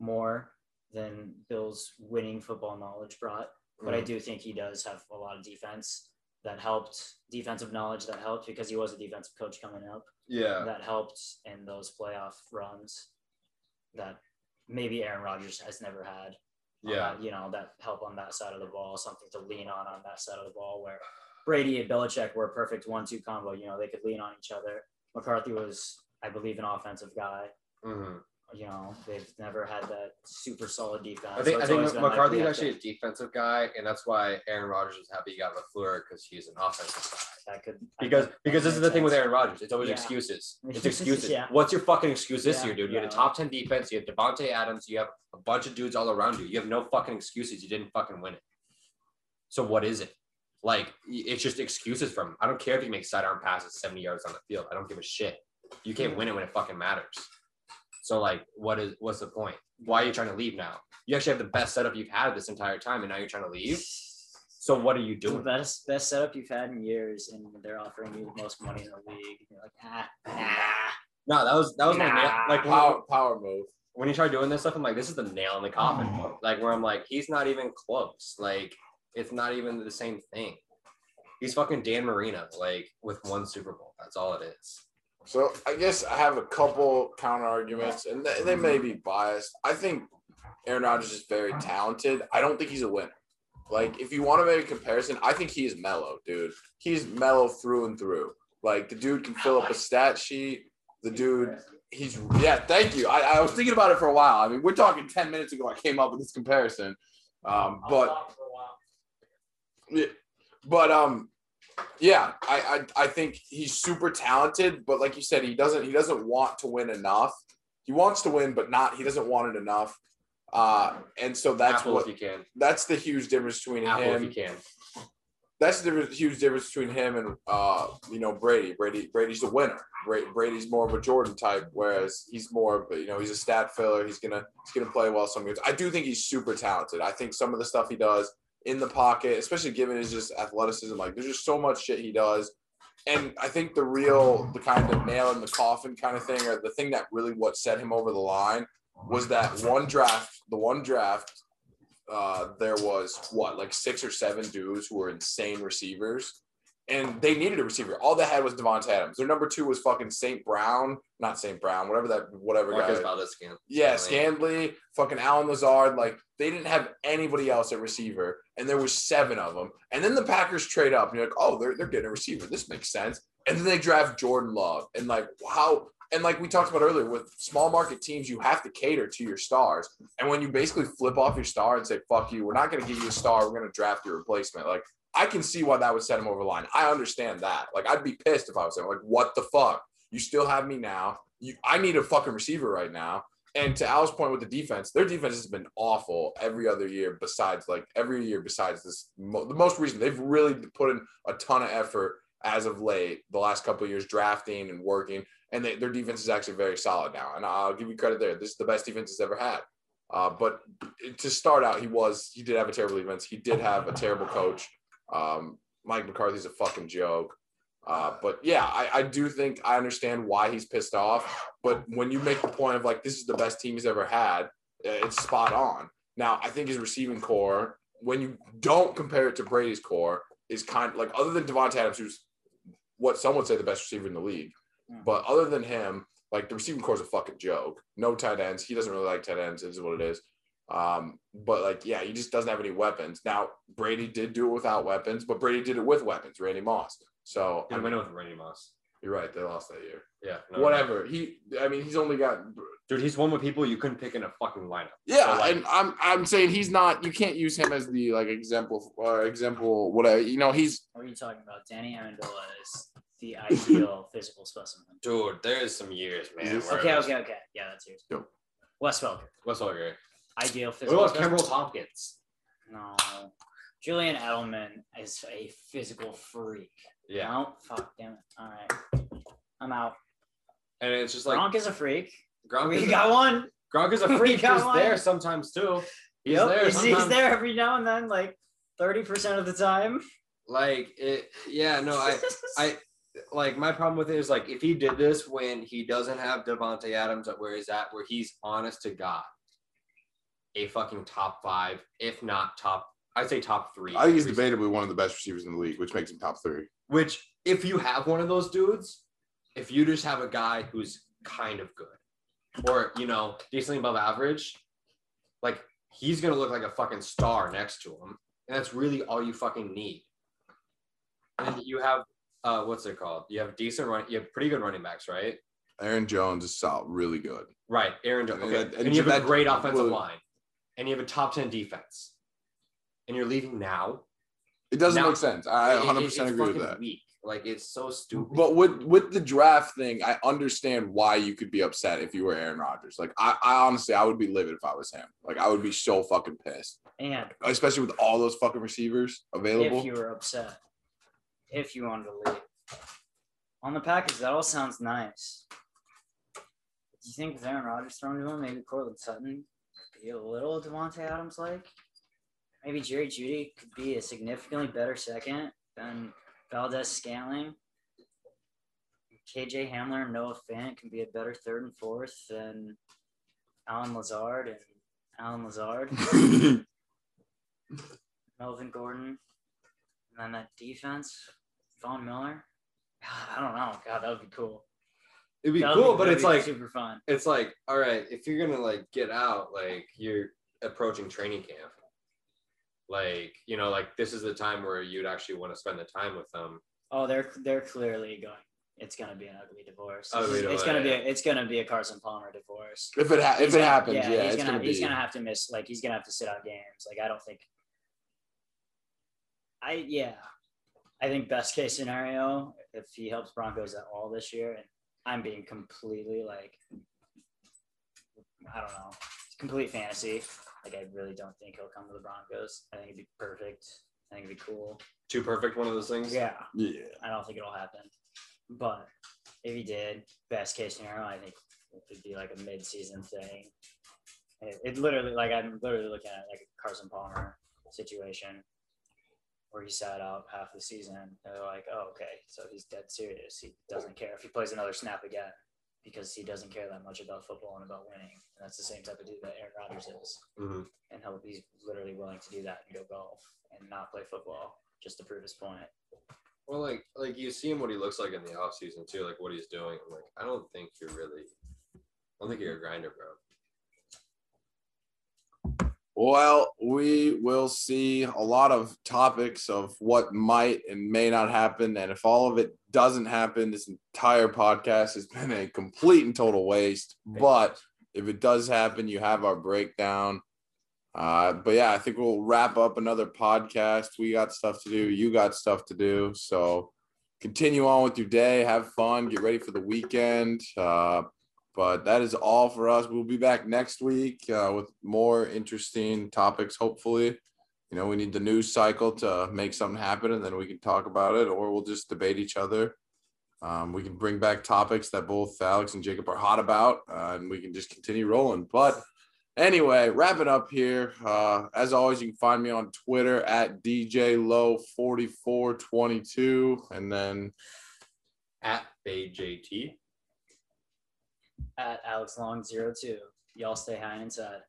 Speaker 3: more than Bill's winning football knowledge brought. But I mm-hmm. do think he does have a lot of defense that helped, defensive knowledge that helped because he was a defensive coach coming up
Speaker 2: yeah
Speaker 3: that helped in those playoff runs that maybe Aaron Rodgers has never had.
Speaker 2: Yeah.
Speaker 3: that, you know, that help on that side of the ball, something to lean on on that side of the ball where Brady and Belichick were a perfect one two combo. You know, they could lean on each other. McCarthy was, I believe, an offensive guy.
Speaker 2: Mhm.
Speaker 3: You know, they've never had that super solid defense.
Speaker 2: I think
Speaker 3: So
Speaker 2: I think
Speaker 3: always been like, we
Speaker 2: McCarthy's actually a defensive guy, and that's why Aaron Rodgers is happy he got LaFleur because he's an offensive guy.
Speaker 3: That could
Speaker 2: Because because this is the thing with. Aaron Rodgers. It's always
Speaker 3: Yeah.
Speaker 2: excuses. [laughs] It's
Speaker 3: Excuses,
Speaker 2: excuses.
Speaker 3: yeah.
Speaker 2: What's your fucking excuse this
Speaker 3: Yeah,
Speaker 2: year, dude? You had a top ten defense. You have Davante Adams. You have a bunch of dudes all around you. You have no fucking excuses. You didn't fucking win it. So what is it? Like it's just excuses from. him. I don't care if he makes sidearm passes seventy yards on the field. I don't give a shit. You can't win it when it fucking matters. So like, what is what's the point? Why are you trying to leave now? You actually have the best setup you've had this entire time, and now you're trying to leave. So what are you
Speaker 3: the
Speaker 2: doing?
Speaker 3: best best setup you've had in years, and they're offering you the most money in the league. And you're like, ah, nah.
Speaker 2: No, that was that was my nail. Like
Speaker 1: power power move.
Speaker 2: when you try doing this stuff, I'm like, this is the nail in the coffin. Like where I'm like, he's not even close. Like it's not even the same thing. He's fucking Dan Marino, like with one Super Bowl. That's all it is.
Speaker 1: So I guess I have a couple counter arguments, and they, they may be biased. I think Aaron Rodgers is very talented. I don't think he's a winner. Like, if you want to make a comparison, I think he's Melo, dude. He's Melo through and through. Like, the dude can fill up a stat sheet. The dude, he's yeah. Thank you. I, I was thinking about it for a while. I mean, we're talking ten minutes ago. I came up with this comparison, um, but yeah, but um, yeah, I, I I think he's super talented, but like you said, he doesn't he doesn't want to win enough. he wants to win, but not he doesn't want it enough. Uh, and so that's
Speaker 4: Apple
Speaker 1: what
Speaker 4: you can.
Speaker 1: that's the huge difference between
Speaker 4: Apple if you
Speaker 1: him.
Speaker 4: can.
Speaker 1: That's the difference- huge difference between him and uh, you know Brady. Brady Brady's a winner. Bra- Brady's more of a Jordan type, whereas he's more of a, you know he's a stat filler. He's gonna he's gonna play well some games. I do think he's super talented. I think some of the stuff he does in the pocket, especially given his just athleticism, like there's just so much shit he does. And I think the real, the kind of nail in the coffin kind of thing, or the thing that really what set him over the line was that one draft, the one draft, uh, there was what, like six or seven dudes who were insane receivers. And they needed a receiver. All they had was Davante Adams. Their number two was fucking St. Brown, not St. Brown, whatever that, whatever
Speaker 4: Marcus
Speaker 1: guy.
Speaker 4: Valdez can.
Speaker 1: Yeah. Scandley, fucking Allen Lazard, like they didn't have anybody else at receiver, and there was seven of them. And then the Packers trade up, and you're like, oh, they're they're getting a receiver. This makes sense. And then they draft Jordan Love, and like, wow. And like we talked about earlier, with small market teams, you have to cater to your stars. And when you basically flip off your star and say, fuck you, we're not going to give you a star, we're going to draft your replacement. Like, I can see why that would set him over the line. I understand that. Like, I'd be pissed if I was saying, like, what the fuck? You still have me now. You, I need a fucking receiver right now. And to Al's point with the defense, their defense has been awful every other year. Besides, like every year besides this, mo- the most recent, they've really put in a ton of effort as of late. The last couple years, drafting and working, and they, their defense is actually very solid now. And I'll give you credit there. This is the best defense it's ever had. Uh, but to start out, he was he did have a terrible defense. He did have a terrible coach. Um, Mike McCarthy's a fucking joke. Uh, but yeah, I, I do think I understand why he's pissed off. But when you make the point of like this is the best team he's ever had, it's spot on. Now I think his receiving corps, when you don't compare it to Brady's corps, is kind of like other than Davante Adams, who's what some would say the best receiver in the league.
Speaker 3: Hmm.
Speaker 1: But other than him, like the receiving corps is a fucking joke. No tight ends. He doesn't really like tight ends. Is what it is. Um, but like, yeah, he just doesn't have any weapons. Now Brady did do it without weapons, but Brady did it with weapons. Randy Moss. So I
Speaker 2: I
Speaker 1: mean,
Speaker 2: went with Randy Moss.
Speaker 1: you're right. They lost that year.
Speaker 2: Yeah. no,
Speaker 1: Whatever. He. I mean, he's only got.
Speaker 2: Dude, he's one with people you couldn't pick in a fucking lineup.
Speaker 1: Yeah,
Speaker 2: So, like-
Speaker 1: and I'm I'm saying he's not. You can't use him as the like example or example whatever. You know, he's
Speaker 3: What are you talking about? Danny Amendola is the ideal [laughs] physical specimen.
Speaker 2: Dude, there's some years, man.
Speaker 1: Is
Speaker 2: where
Speaker 3: Okay,
Speaker 2: it was-
Speaker 3: okay, okay. Yeah, that's yours.
Speaker 1: Yo.
Speaker 3: Wes Welker,
Speaker 2: What's all great?
Speaker 3: ideal
Speaker 2: What
Speaker 3: physical
Speaker 2: about
Speaker 3: specimen.
Speaker 2: Kimbrel Tompkins?
Speaker 3: No. Julian Edelman is a physical freak.
Speaker 2: Yeah.
Speaker 3: No, fuck, damn it. All right. I'm out.
Speaker 2: And it's just like
Speaker 3: Gronk is a freak.
Speaker 2: Gronk,
Speaker 3: We
Speaker 2: is,
Speaker 3: got one.
Speaker 2: Gronk is a [laughs]
Speaker 3: we
Speaker 2: freak.
Speaker 3: got
Speaker 2: He's
Speaker 3: one.
Speaker 2: there sometimes too. He's
Speaker 3: Yep,
Speaker 2: there
Speaker 3: He's, he's
Speaker 2: sometimes.
Speaker 3: there every now and then, like 30% of the time.
Speaker 2: Like it yeah, no, I I [laughs] like my problem with it is like if he did this when he doesn't have Davante Adams at where he's at, where he's honest to God, a fucking top five, if not top, I'd say top three.
Speaker 1: I think he's debatably one of the best receivers in the league, which makes him top three.
Speaker 2: Which, if you have one of those dudes, if you just have a guy who's kind of good, or you know, decently above average, like he's gonna look like a fucking star next to him, and that's really all you fucking need. And you have, uh, what's it called? You have decent run, you have pretty good running backs, right?
Speaker 1: Aaron Jones is solid, really good.
Speaker 2: Right, Aaron Jones.
Speaker 1: And
Speaker 2: Okay,
Speaker 1: that-
Speaker 2: and,
Speaker 1: and
Speaker 2: you have a great offensive
Speaker 1: well-
Speaker 2: line, and you have a top ten defense, and you're leaving now.
Speaker 1: It doesn't
Speaker 2: Now-
Speaker 1: make sense. I
Speaker 2: It- it-
Speaker 1: 100
Speaker 2: it's
Speaker 1: percent agree with that.
Speaker 2: Weak. Like it's so stupid.
Speaker 1: But with with the draft thing, I understand why you could be upset if you were Aaron Rodgers. Like I, I honestly, I would be livid if I was him. Like I would be so fucking pissed,
Speaker 3: And
Speaker 1: especially with all those fucking receivers available.
Speaker 3: if you were upset, if you wanted to leave. On the package, that all sounds nice. Do you think with Aaron Rodgers thrown to him, maybe Courtland Sutton could be a little Davante Adams like? Maybe Jerry Jeudy could be a significantly better second than Valdes-Scantling. KJ Hamler and Noah Fant can be a better third and fourth than Allen Lazard and Allen Lazard. [laughs] Melvin Gordon, and then that defense, Von Miller. [sighs] I don't know. God, that would be cool.
Speaker 2: It'd be
Speaker 3: That would
Speaker 2: cool, but
Speaker 3: that'd
Speaker 2: it's like
Speaker 3: super fun.
Speaker 2: it's like all right if you're gonna like get out like you're approaching training camp like you know like this is the time where you'd actually want to spend the time with them
Speaker 3: Oh, they're they're clearly going. It's gonna be an ugly divorce.
Speaker 2: Ugly
Speaker 3: it's, it's gonna be a, it's gonna be a Carson Palmer divorce.
Speaker 1: if it ha- if
Speaker 3: He's
Speaker 1: it
Speaker 3: gonna-
Speaker 1: happens, yeah,
Speaker 3: he's
Speaker 1: it's
Speaker 3: gonna,
Speaker 1: gonna,
Speaker 3: he's gonna have to miss like he's gonna have to sit out games. Like I don't think. I yeah, I think best case scenario if he helps Broncos at all this year, and I'm being completely like I don't know. It's complete fantasy. Like I really don't think he'll come to the Broncos. I think it'd be perfect. I think it'd be cool.
Speaker 2: Too perfect, one of those things.
Speaker 3: Yeah,
Speaker 1: Yeah.
Speaker 3: I don't think it'll happen. But if he did, best case scenario, I think it would be like a mid-season thing. It, it literally, like I'm literally looking at like a Carson Palmer situation where he sat out half the season. And they're like, oh, okay, so he's dead serious. He doesn't care if he plays another snap again because he doesn't care that much about football and about winning. And that's the same type of dude that Aaron Rodgers is.
Speaker 2: Mhm.
Speaker 3: And he'll be literally willing to do that and go golf and not play football just to prove his point.
Speaker 2: Well, like like you see him what he looks like in the off season too, like what he's doing. I'm like, I don't think you're really. I don't think you're a grinder, bro.
Speaker 1: Well, we will see a lot of topics of what might and may not happen. And if all of it doesn't happen, this entire podcast has been a complete and total waste. But if it does happen, you have our breakdown. Uh, but yeah, I think we'll wrap up another podcast. We got stuff to do. You got stuff to do. So continue on with your day. Have fun. Get ready for the weekend. Uh, but that is all for us. We'll be back next week uh, with more interesting topics, hopefully. You know, we need the news cycle to make something happen and then we can talk about it, or we'll just debate each other. Um, we can bring back topics that both Alex and Jacob are hot about, uh, and we can just continue rolling. But anyway, wrapping up here. Uh, as always, you can find me on Twitter at DJ Low4422. And then
Speaker 2: At Bay JT.
Speaker 3: At Alex Long 02. Y'all stay high and inside.